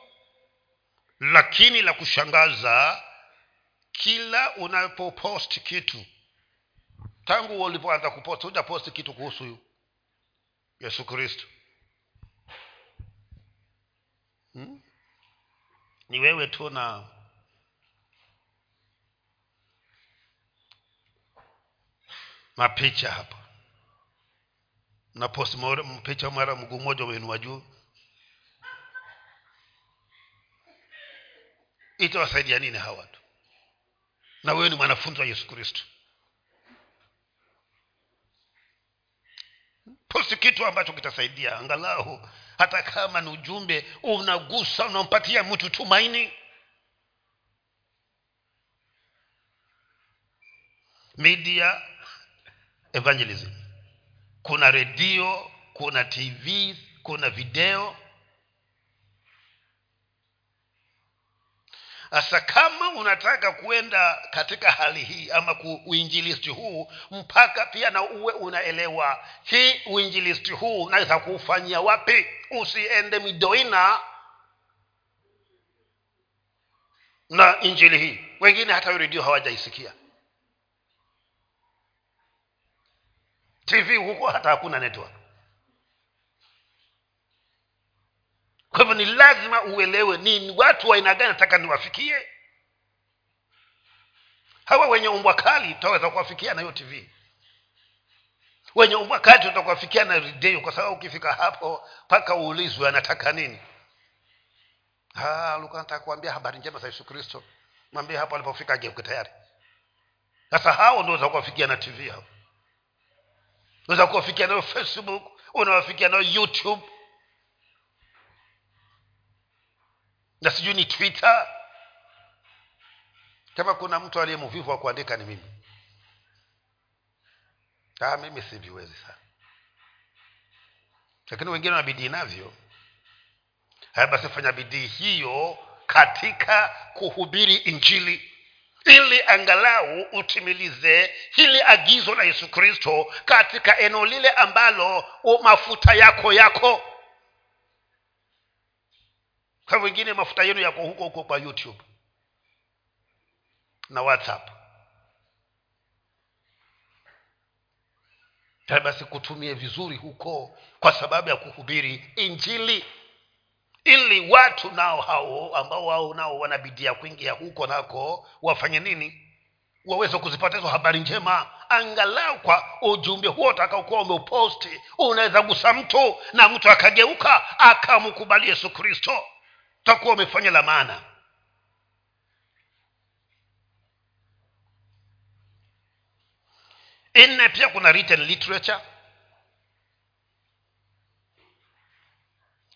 Speaker 1: lakini la kushangaza kila unapopost kitu tangu ulipoanza kupost hujaposti kitu kuhusu yesu kristo hmm? ni wewe tu na mapicha hapa. Na post picha mara mguu mmoja umeinua juu. Itawasaidia nini hawa watu? Na wewe ni mwanafunzi wa yesu kristo. Posti kitu ambacho kitasaidia angalau hata kama ni ujumbe unagusa unampatia mtu tumaini. Media evangelism. Kuna redio kuna tv kuna video. Sasa kama unataka kuenda katika hali hii ama uinjilisti huu mpaka pia na uwe unaelewa hii uinjilisti huu unaweza kuufanyia wapi? Usiende midoina. Na injili hii. Wengine hata redio hawajaisikia tv huko hata hakuna network. Kwa hivyo ni lazima uelewe ni watu wa gani nataka niwafikie. Hawa wenye umbwa kali tutaweza kuwafikia na hiyo tv wenye umbwa kali tutakuwafikia na redio kwa sababu ukifika hapo mpaka uulizwe anataka nini. Luka nataka kuambia habari njema za yesu kristo. Mwambie hapo alipofika ageuke tayari. Sasa hao ndio kuwafikia na tv hao unaweza kuwafikia nayo facebook unawafikia nayo youtube. Na sijui ni twitter. Kama kuna mtu aliye mvivu wa kuandika ni mimi. Ah, mimi siviwezi sana. Lakini wengine wana bidii navyo. Haya basi fanya bidii hiyo katika kuhubiri injili ili angalau utimilize hili agizo la yesu kristo katika eneo lile ambalo mafuta yako yako. Kwa wengine mafuta yenu yako huko huko kwa youtube na whatsapp. Basi kutumie vizuri huko kwa sababu ya kuhubiri injili ili watu nao hao ambao wao nao wanabidia kuingia huko nako wafanye nini? Waweze kuzipata hizo habari njema. Angalau kwa ujumbe huo utakaokuwa umeuposti unaweza gusa mtu na mtu akageuka akamkubali yesu kristo. Utakuwa umefanya la maana. Nne pia kuna written literature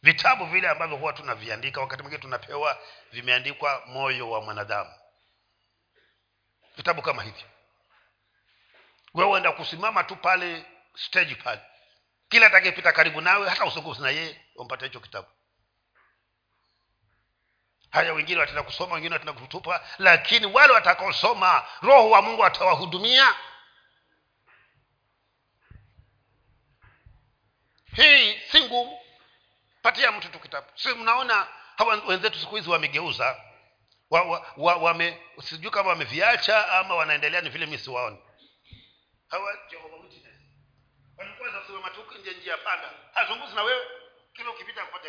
Speaker 1: vitabu vile ambavyo huwa tunaviandika wakati mwingine tunapewa vimeandikwa moyo wa mwanadamu. Vitabu kama hivyo. Wewe uenda kusimama tu pale stage pale. Kila atakayepita karibu nawe hata usunguzi na yeye wampata hicho kitabu. Haya wengine wataenda kusoma wengine wataenda kutupa lakini wale watakaosoma roho wa mungu atawahudumia. Hii si ngumu patia mtu tu kitabu. Si mnaona hawa wenzetu siku hizi wamegeuza? Wa, wa, wa, wame sijui kama wameviacha ama wanaendelea ni vile mi siwaoni. Hawa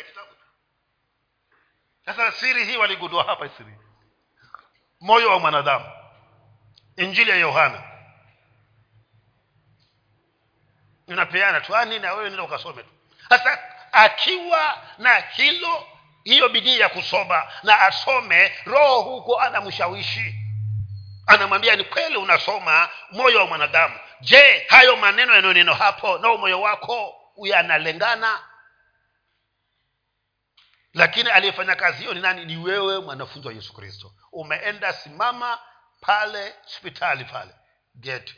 Speaker 1: kitabu sasa siri hii waligundua hapa siri. Moyo wa mwanadamu. Injili ya yohana. Unapeana tu ah, na wewe nenda ukasome tu. Sasa akiwa na hilo hiyo bidii ya kusoma na asome roho huko anamshawishi anamwambia ni kweli unasoma moyo wa mwanadamu. Je hayo maneno yanayoneno hapo nao moyo wako yanalengana? Lakini aliyefanya kazi hiyo ni nani? Ni wewe mwanafunzi wa yesu kristo. Umeenda simama pale hospitali pale geti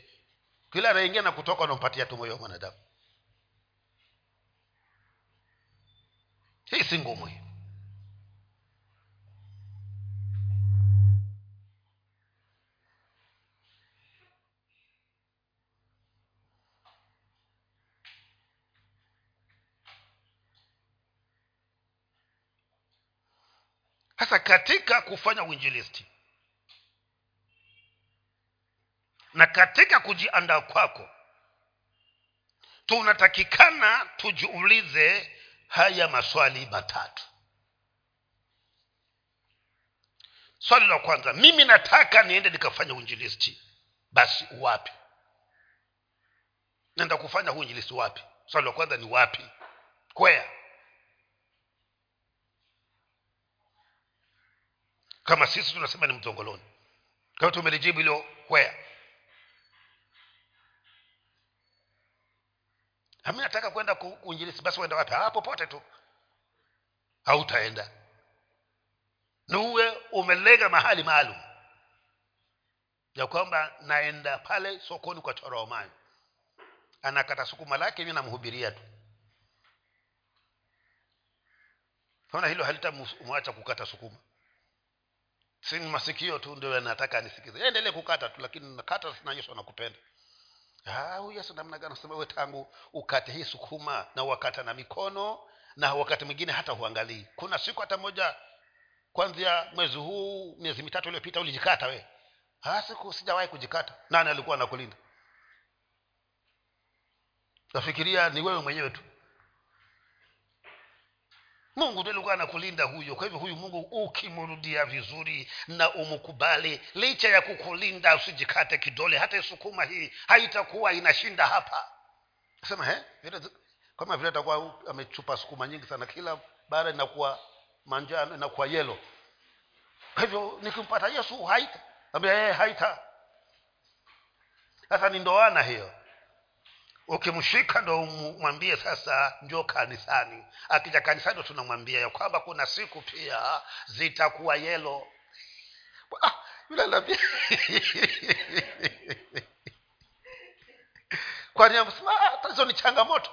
Speaker 1: kila anaingia na kutoka unampatia tu moyo wa mwanadamu hii si ngumu hii. Sasa katika kufanya uinjilisti. Na katika kujiandaa kwako tunatakikana tujiulize haya maswali matatu. Swali la kwanza mimi nataka niende nikafanya uinjilisti. Basi wapi? Naenda kufanya huu uinjilisti wapi? Swali la kwanza ni wapi? Kwea. Kama sisi tunasema ni mzongoloni. Kama tumelijibu hilo where ami nataka kwenda kuinjilisi basi uenda wapi? Ah, popote tu. Hautaenda. Ni uwe umelega mahali maalum. Ya kwamba naenda pale sokoni kwa choromayo anakata sukuma lake mi namhubiria tu. Naona hilo halitamwacha kukata sukuma. Si masikio tu ndio anataka anisikize. Endelee kukata tu lakini nakata na yesu huyu yesu namna gani nasema we tangu ukate hii sukuma na wakata na mikono na wakati mwingine hata huangalii? Kuna siku hata moja kwanzia mwezi huu miezi mitatu iliyopita ulijikata we siku sijawahi kujikata. Nani alikuwa anakulinda? Nafikiria ni wewe mwenyewe tu mungu ndiye alikuwa anakulinda huyo. Kwa hivyo huyu mungu ukimrudia vizuri na umkubali licha ya kukulinda usijikate kidole. Hata sukuma hii haitakuwa inashinda hapa. Sema he vile, kama vile atakuwa amechupa sukuma nyingi sana kila baada inakuwa manjano inakuwa yelo kwa hivyo nikimpata yesu haita. Ambia haita. Sasa ni ndoana hiyo ukimshika ndo mwambie sasa njoo kanisani. Akija kanisani tunamwambia ya kwamba kuna siku pia zitakuwa yelo ah, yule ah, ni changamoto.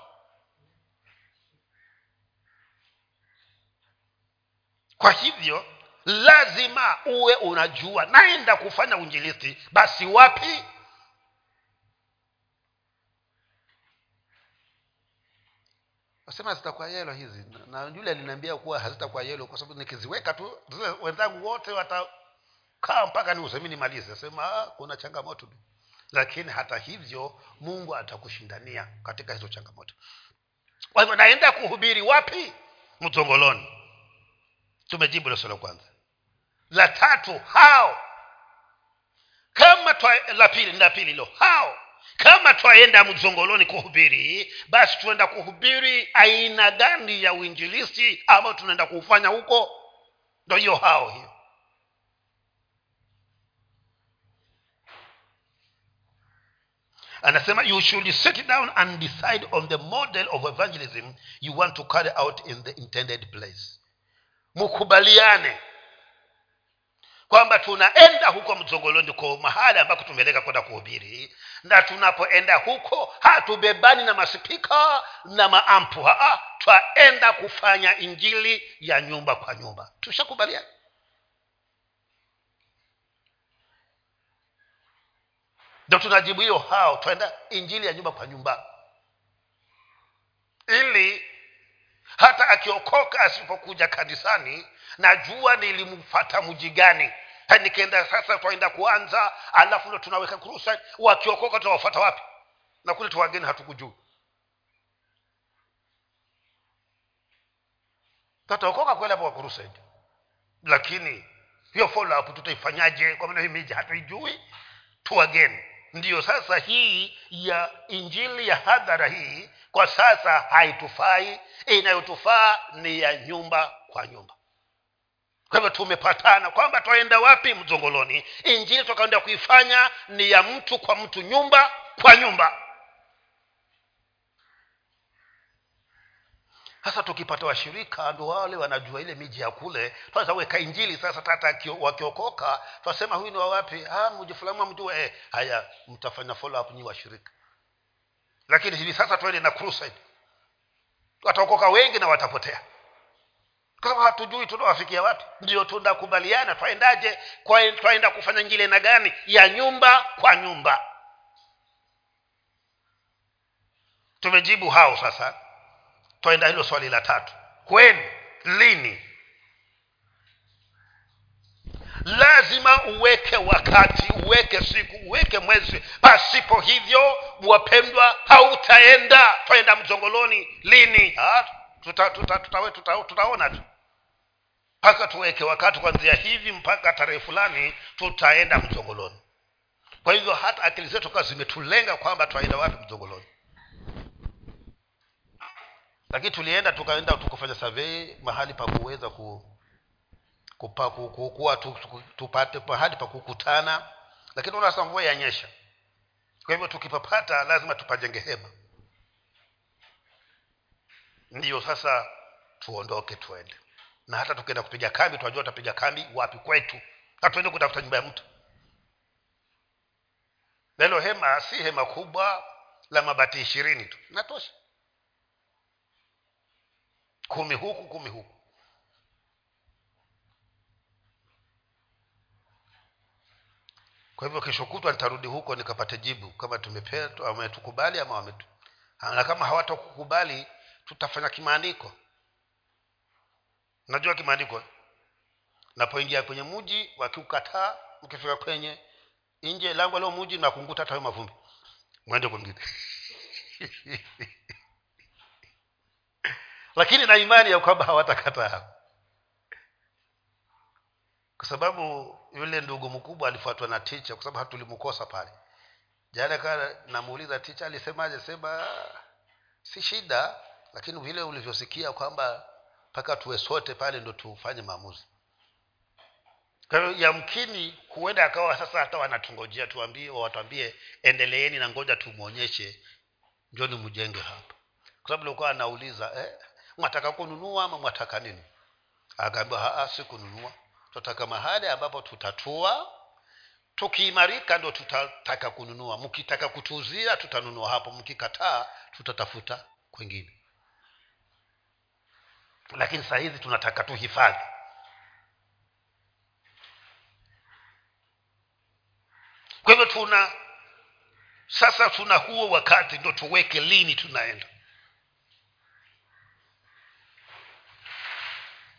Speaker 1: Kwa hivyo lazima uwe unajua naenda kufanya uinjilisti basi wapi wasema zitakuwa yelo hizi. Na yule aliniambia kuwa hazitakuwa yelo kwa sababu nikiziweka tu wenzangu wote watakaa mpaka niusemi nimalize. Sema ah, kuna changamoto. Lakini hata hivyo mungu atakushindania katika hizo changamoto. Kwa hivyo naenda kuhubiri wapi? Mtongoloni tumejibu leso la kwanza. La tatu hao kama twa, la pili la pili lo hao kama twaenda mzongoloni kuhubiri basi tunaenda kuhubiri aina gani ya uinjilisti ambayo tunaenda kuufanya huko? Ndo hiyo hao hiyo. Anasema you should sit down and decide on the model of evangelism you want to carry out in the intended place. Mkubaliane kwamba tunaenda huko mzongoloni kwa mahali ambako tumeleka kwenda kuhubiri. Na tunapoenda huko hatubebani na masipika na maampu. Haa twaenda kufanya injili ya nyumba kwa nyumba. Tushakubaliana? Ndo tunajibu hiyo hao twaenda injili ya nyumba kwa nyumba. Ili hata akiokoka asipokuja kanisani najua nilimfata mji gani. Nikienda sasa twaenda kuanza alafu ndo tunaweka kurusa. Wakiokoka tunawafata wapi? Na kule tuwageni hatukujuu tataokoka kweli hapo wa lakini hiyo follow up tutaifanyaje? Kwa maana hii hatuijui. Tuwageni ndiyo sasa hii ya injili ya hadhara hii kwa sasa haitufai. Inayotufaa ni ya nyumba kwa nyumba kwa hivyo tumepatana kwamba twaenda wapi mzongoloni injili tukaenda kuifanya ni ya mtu kwa mtu nyumba kwa nyumba. Sasa tukipata washirika ndo wale wanajua ile miji ya kule tunaweza weka injili sasa tata wakiokoka twasema huyu ni ah, mji fulani mjue eh, haya mtafanya follow up nyi washirika. Lakini hivi sasa tuende na crusade. Wataokoka wengi na watapotea sababu hatujui tunawafikia wapi? Ndio tunakubaliana twaendaje? Twaenda kufanya njile na gani? Ya nyumba kwa nyumba. Tumejibu hao sasa. Twaenda hilo swali la tatu. Kwenu lini? Lazima uweke wakati uweke siku uweke mwezi. Pasipo hivyo wapendwa hautaenda. Twaenda mzongoloni lini? Tuta, tuta, tuta, tuta, tutaona tu mpaka tuweke wakati kwanzia hivi mpaka tarehe fulani tutaenda mzongoloni kwa hivyo hata akili zetu kawa zimetulenga kwamba twaenda wapi mzongoloni lakini tulienda tukaenda tukufanya survey mahali pa kuweza ku kuwa tupate mahali pa kukutana. Lakini unasa mvua yanyesha. Kwa hivyo tukipapata lazima tupajenge hema. Ndiyo sasa tuondoke tuende na hata tukienda kupiga kambi tunajua tutapiga kambi wapi kwetu. Hatuende kutafuta nyumba ya mtu. Nalo hema si hema kubwa la mabati ishirini tu. Natosha kumi huku kumi huku. Kwa hivyo kesho kutwa nitarudi huko nikapate jibu kama wametukubali ama wametu. Na kama hawatakukubali tutafanya kimaandiko najua kimaandiko napoingia kwenye mji wakiukataa mkifika kwenye nje lango leo mji na hata mavumbi. Mwende kwingine lakini na imani ya kwamba hawatakataa. Kwa sababu yule ndugu mkubwa alifuatwa na ticha kwa sababu hatulimkosa pale. Jana kaa namuuliza ticha alisemaje? Sema si shida lakini vile ulivyosikia kwamba mpaka tuwe sote pale ndo tufanye maamuzi. Kwa yamkini huenda akawa sasa hata wanatungojea tuambie watuambie endeleeni na ngoja tumwonyeshe njoni mjenge hapa. Kwa sababu likuwa anauliza eh, mwataka kununua ama mwataka nini? Akaambiwa si kununua tunataka mahali ambapo tutatua. Tukiimarika ndo tutataka kununua. Mkitaka kutuuzia tutanunua. Hapo mkikataa tutatafuta kwengine lakini saa hizi tunataka tuhifadhi. Kwa hivyo tuna sasa tuna huo wakati ndo tuweke lini tunaenda.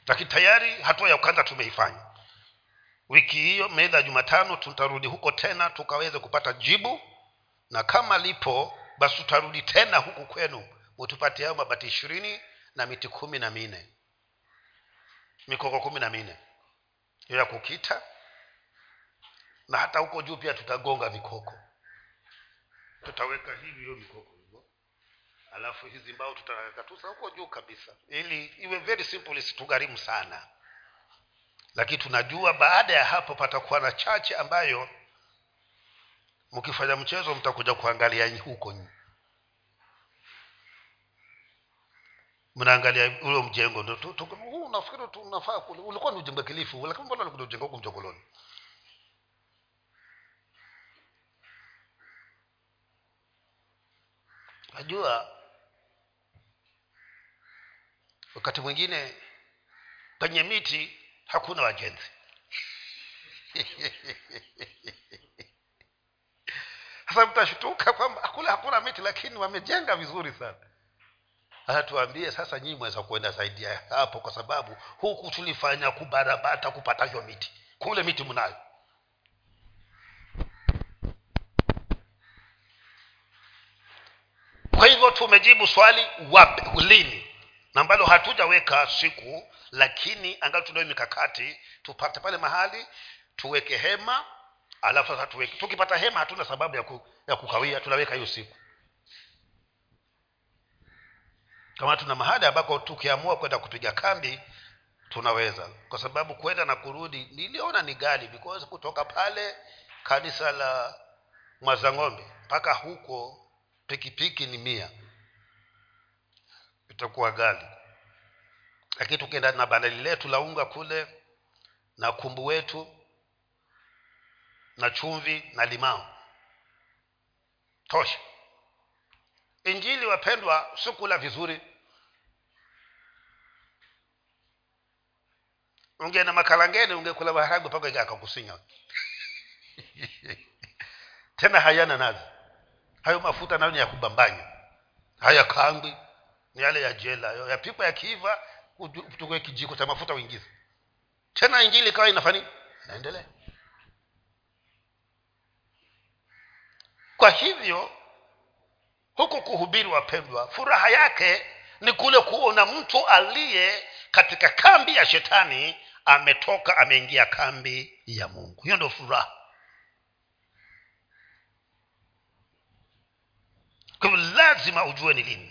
Speaker 1: Lakini tayari hatua ya kwanza tumeifanya. Wiki hiyo meidha jumatano tutarudi huko tena tukaweze kupata jibu. Na kama lipo basi tutarudi tena huku kwenu. Mutupatie hayo mabati ishirini na miti kumi na minne. Mikoko kumi na minne. Hiyo ya kukita. Na hata huko juu pia tutagonga vikoko. Tutaweka hivi hiyo mikoko hivyo. Alafu hizi mbao tutakatusa huko juu kabisa. Ili iwe very simple isitugharimu sana. Lakini tunajua baada ya hapo patakuwa na chache ambayo mkifanya mchezo mtakuja kuangalia huko mnaangalia ule mjengo nafikiri tunafaa ulikuwa ni ujengo kilifu lakini mbona ulikuja ujengo huku mjongoloni? Najua wakati mwingine penye miti hakuna wajenzi. Sasa mtashtuka kwamba kule hakuna miti lakini wamejenga vizuri sana sasa sasa nyinyi mweza kuenda zaidi ya hapo kwa sababu huku tulifanya kubarabata kupatavyo miti. Kule miti mnayo kwa hivyo tumejibu swali wapi lini? Na ambalo hatujaweka siku lakini angali tunayo mikakati tupate pale mahali tuweke hema alafu sasa tuweke tukipata hema hatuna sababu ya, ku, ya kukawia tunaweka hiyo siku kama tuna mahali ambako tukiamua kwenda kupiga kambi tunaweza. Kwa sababu kwenda na kurudi niliona ni gali because kutoka pale kanisa la mwazang'ombe mpaka huko pikipiki ni mia. Itakuwa gali lakini tukienda na bandali letu la unga kule na kumbu wetu na chumvi na limao tosha injili wapendwa sukula vizuri. Ungeenda makalangeni ungekula maharagwe mpaka akakusinya. Tena hayana nazi. Hayo mafuta nayo ni ya kubambanya. Haya kangwi ni yale ya jela yapikwa yakiiva uchukue kijiko cha mafuta uingize. Tena injili ikawa inafani naendelea kwa hivyo huku kuhubiri wapendwa furaha yake ni kule kuona mtu aliye katika kambi ya shetani ametoka ameingia kambi ya mungu. Hiyo ndio furaha. Kwa hivyo lazima ujue ni lini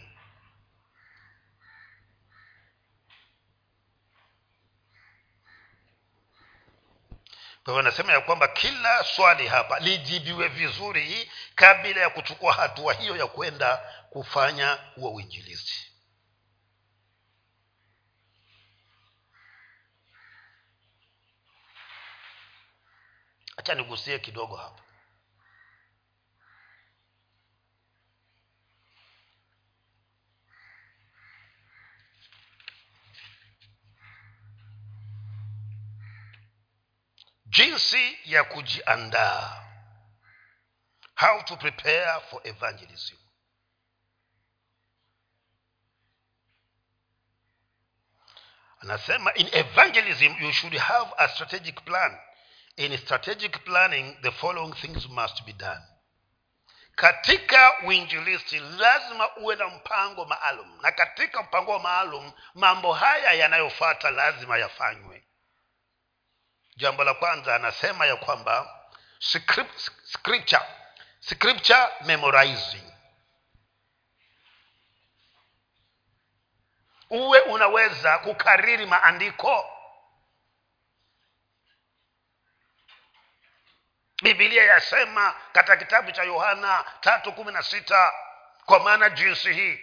Speaker 1: kwa hiyo nasema ya kwamba kila swali hapa lijibiwe vizuri kabla ya kuchukua hatua hiyo ya kwenda kufanya huo uinjilizi hacha nigusie kidogo hapa jinsi ya kujiandaa. How to prepare for evangelism. Anasema in evangelism you should have a strategic plan. In strategic planning the following things must be done. Katika uinjilisti lazima uwe na mpango maalum. Na katika mpango maalum mambo haya yanayofata lazima yafanywe jambo la kwanza anasema ya kwamba scripture scripture memorizing. Uwe unaweza kukariri maandiko. Bibilia yasema katika kitabu cha yohana tatu kumi na sita kwa maana jinsi hii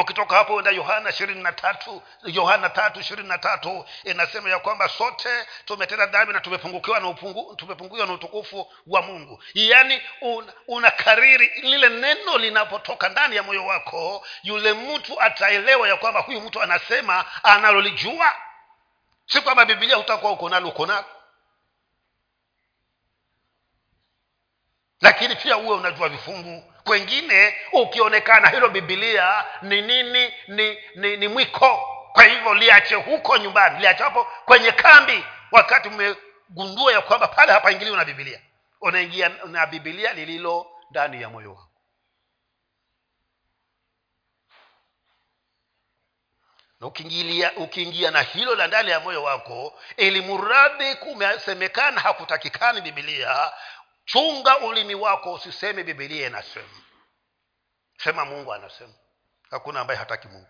Speaker 1: ukitoka hapo enda yohana ishirini na tatu yohana tatu ishirini na tatu inasema ya kwamba sote tumetenda dhambi na tumepungukiwa na upungu, tumepungukiwa na utukufu wa mungu. Yaani unakariri una lile neno linapotoka ndani ya moyo wako yule mtu ataelewa ya kwamba huyu mtu anasema analolijua. Si kwamba bibilia hutakuwa uko nalo uko nalo. Lakini pia uwe unajua vifungu kwengine ukionekana hilo bibilia ni nini? Ni ni, ni mwiko. Kwa hivyo liache huko nyumbani liache hapo kwenye kambi wakati umegundua ya kwamba pale hapaingiliwa na bibilia unaingia na bibilia lililo ndani ya moyo wako. Na ukiingilia ukiingia na hilo la ndani ya moyo wako ili muradhi kumesemekana hakutakikani bibilia chunga ulimi wako usiseme bibilia inasema. Sema mungu anasema. Hakuna ambaye hataki mungu.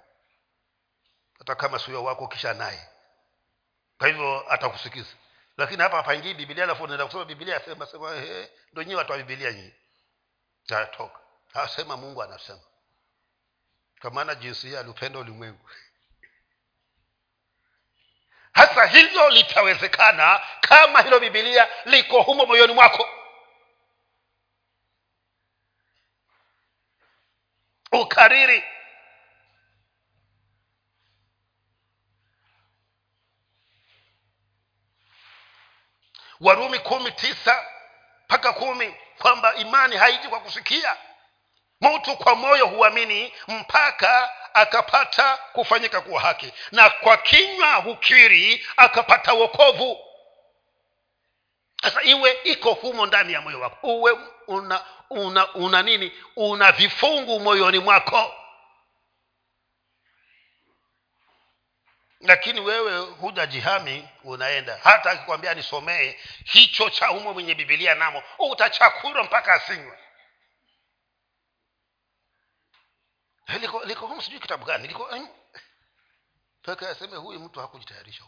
Speaker 1: Hata kama suyo wako kisha naye. Kwa hivyo atakusikiza. Lakini hapa hapaingii bibilia alafu unaenda kusema bibilia sema sema ndo nyiwe watu wa bibilia nyinyi. Toka. Asema mungu anasema. Kwa maana jinsi hii aliupenda ulimwengu. Hasa hilo litawezekana kama hilo bibilia liko humo moyoni mwako ukariri. Warumi kumi tisa mpaka kumi kwamba imani haiji kwa kusikia. Mtu kwa moyo huamini mpaka akapata kufanyika kuwa haki. Na kwa kinywa hukiri akapata wokovu sasa iwe iko humo ndani ya moyo wako. Uwe una una una nini? Una vifungu moyoni mwako. Lakini wewe hujajihami unaenda. Hata akikwambia nisomee hicho cha umo mwenye bibilia namo utachakura mpaka asinywe. Liko liko humu sijui kitabu gani. Liko mpaka aseme huyu mtu hakujitayarisha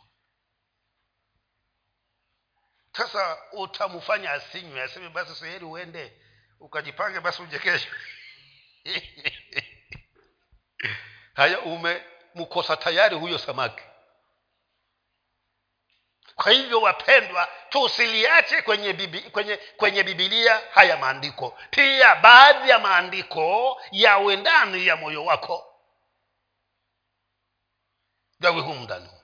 Speaker 1: sasa utamfanya asinywe aseme basi seheri uende ukajipange basi uje kesho. Haya umemkosa tayari huyo samaki. Kwa hivyo wapendwa tusiliache kwenye bibi, kwenye kwenye bibilia haya maandiko. Pia baadhi ya maandiko yawe ndani ya moyo wako. Yawe humu ndani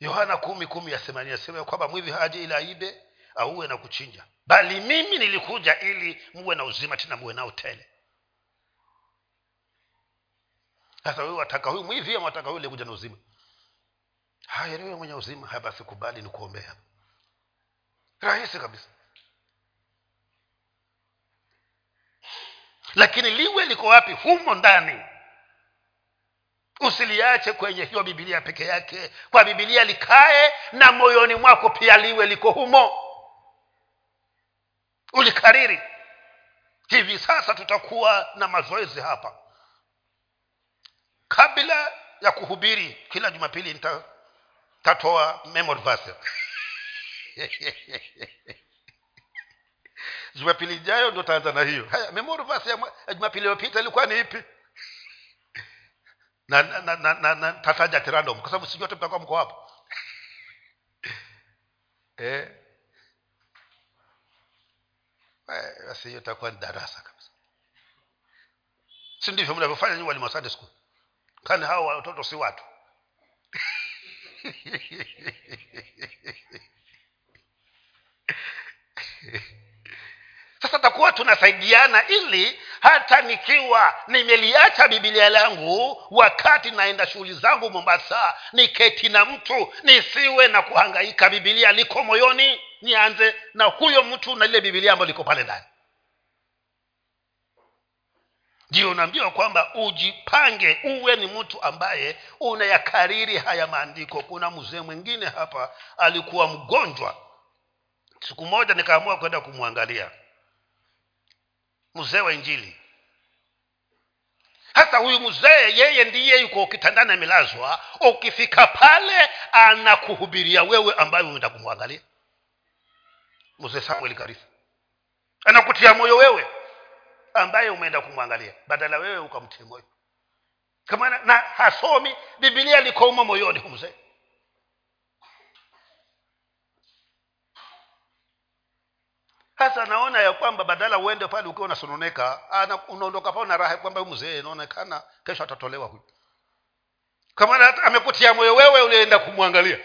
Speaker 1: yohana kumi kumi yasemani yasema asema kwamba mwivi haji ili aibe auwe na kuchinja. Bali mimi nilikuja ili muwe na uzima tena muwe nao tele. Sasa wewe wataka huyu mwivi ama wataka huyu likuja na uzima? Haya niwe mwenye uzima. Haya basi kubali nikuombea rahisi kabisa. Lakini liwe liko wapi? Humo ndani usiliache kwenye hiyo bibilia peke yake. Kwa bibilia likae na moyoni mwako pia liwe liko humo. Ulikariri. Hivi sasa tutakuwa na mazoezi hapa. Kabla ya kuhubiri kila jumapili nitatoa memory jumapili ijayo ndo taanza na hiyo. Haya memory ya jumapili iliyopita ilikuwa ni ipi na, na, na, na, na tataja tirandom kwa sababu hata mtakuwa mko hapo. Eh. Basi hiyo itakuwa ni darasa kabisa. Si ndivyo mnavyofanya nyinyi walimu wa sunday school? Kani hao watoto si watu sasa takuwa tunasaidiana ili hata nikiwa nimeliacha bibilia langu wakati naenda shughuli zangu mombasa niketi na mtu nisiwe na kuhangaika. Bibilia liko moyoni nianze na huyo mtu na lile bibilia ambayo liko pale ndani. Ndio unaambiwa kwamba ujipange uwe ni mtu ambaye unayakariri haya maandiko. Kuna mzee mwingine hapa alikuwa mgonjwa. Siku moja nikaamua kwenda kumwangalia mzee wa injili. Hata huyu mzee yeye ndiye yuko kitandani amelazwa. Ukifika pale anakuhubiria wewe ambaye umeenda kumwangalia. Mzee samuel karisa. Anakutia moyo wewe ambaye umeenda kumwangalia. Badala wewe ukamtie moyo. Kama na, na hasomi bibilia likouma moyoni mzee sasa naona ya kwamba badala uende pale ukiwa unasononeka unaondoka pale na raha kwamba mzee inaonekana kesho atatolewa huyu. Kama amekutia moyo wewe ulienda kumwangalia.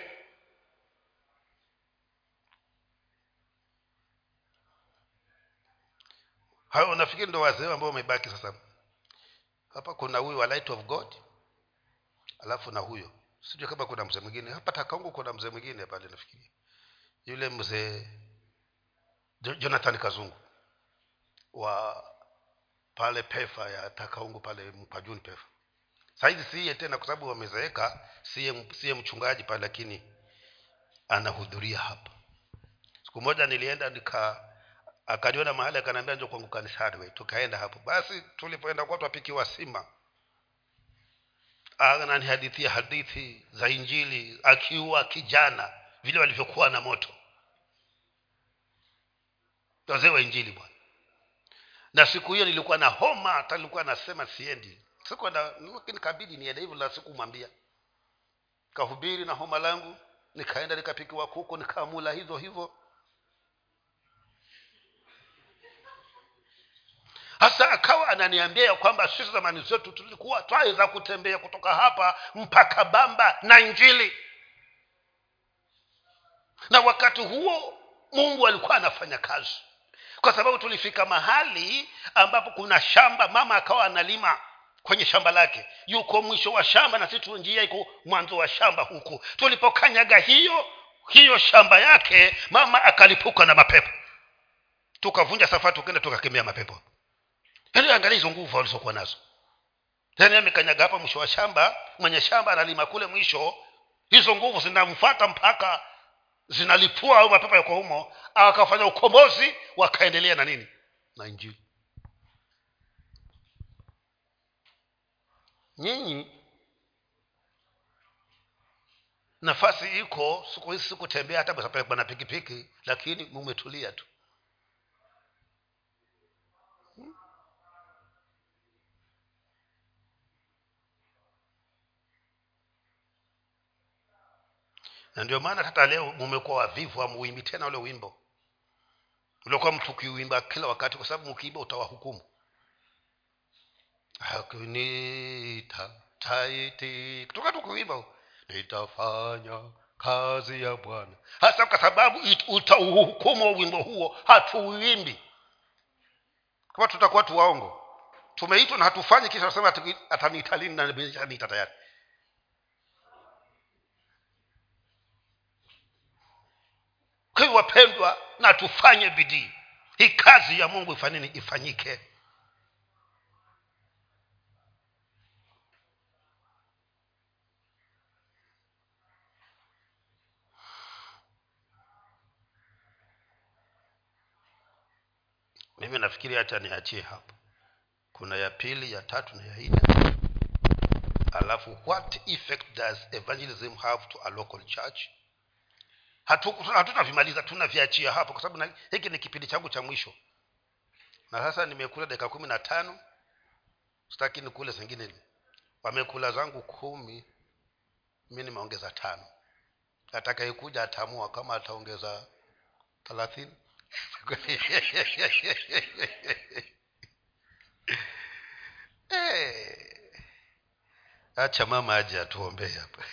Speaker 1: Hayo nafikiri ndo wazee ambao wamebaki sasa. Hapa kuna huyu wa light of god alafu na huyo. Sijui kama kuna mzee mwingine. Hapa takaungu kuna mzee mwingine pale nafikiri. Yule mzee jonathan kazungu wa pale pefa ya takaungu pale mpajuni pefa sahizi siye tena kwa sababu wamezeeka siye, siye mchungaji pale lakini anahudhuria hapa. Siku moja nilienda nika akaniona mahali akaniambia njo kwangu kanisani tukaenda hapo. Basi tulipoenda kwa twapikiwa sima. Ananihadithia hadithi za injili akiwa kijana vile walivyokuwa na moto wazee wa injili bwana. Na siku hiyo nilikuwa na homa hata nilikuwa nasema siendi. Nikabidi niende hivyo la sikumwambia. Kahubiri na homa langu nikaenda nikapikiwa kuku nikaamula hivyo hivyo. Hasa akawa ananiambia ya kwamba sisi zamani zetu tulikuwa twaweza kutembea kutoka hapa mpaka bamba na injili. Na wakati huo mungu alikuwa anafanya kazi kwa sababu tulifika mahali ambapo kuna shamba mama akawa analima kwenye shamba lake. Yuko mwisho wa shamba na sisi njia iko mwanzo wa shamba huku. Tulipokanyaga hiyo hiyo shamba yake mama akalipuka na mapepo. Tukavunja safari tukaenda tukakemea mapepo. Yaani angalia hizo nguvu walizokuwa nazo. Yaani amekanyaga hapa mwisho wa shamba mwenye shamba analima kule mwisho. Hizo nguvu zinamfata mpaka zinalipua au mapepo yako humo akafanya ukombozi wakaendelea na nini? Na injili. Nyinyi nafasi iko siku hizi sikutembea hata kapelekwa na pikipiki lakini mumetulia tu. Na ndio maana hata leo mumekuwa wavivu amuimbi tena ule wimbo uliokuwa mtu ukiuimba kila wakati kwa sababu mkiimba utawahukumu. Akunita taiti. Kutoka tukuimba nitafanya kazi ya bwana. Hasa kwa sababu utauhukumu wa wimbo huo hatuuimbi. Kama tutakuwa tuwaongo tumeitwa na hatufanyi kisha nasema ataniita lini na niita tayari kwa wapendwa na tufanye bidii. Hii kazi ya mungu ifanini ifanyike. Mimi nafikiri hata niachie hapo. Kuna ya pili ya tatu na ya nne. Alafu what effect does evangelism have to a local church hatutavimaliza hatu tunaviachia hapo kwa sababu hiki ni kipindi changu cha mwisho. Na sasa nimekula dakika kumi na tano. Sitaki nikule zingine. Wamekula zangu kumi. Mi nimeongeza tano. Atakayekuja atamua kama ataongeza thelathini. Acha mama aje atuombee hapa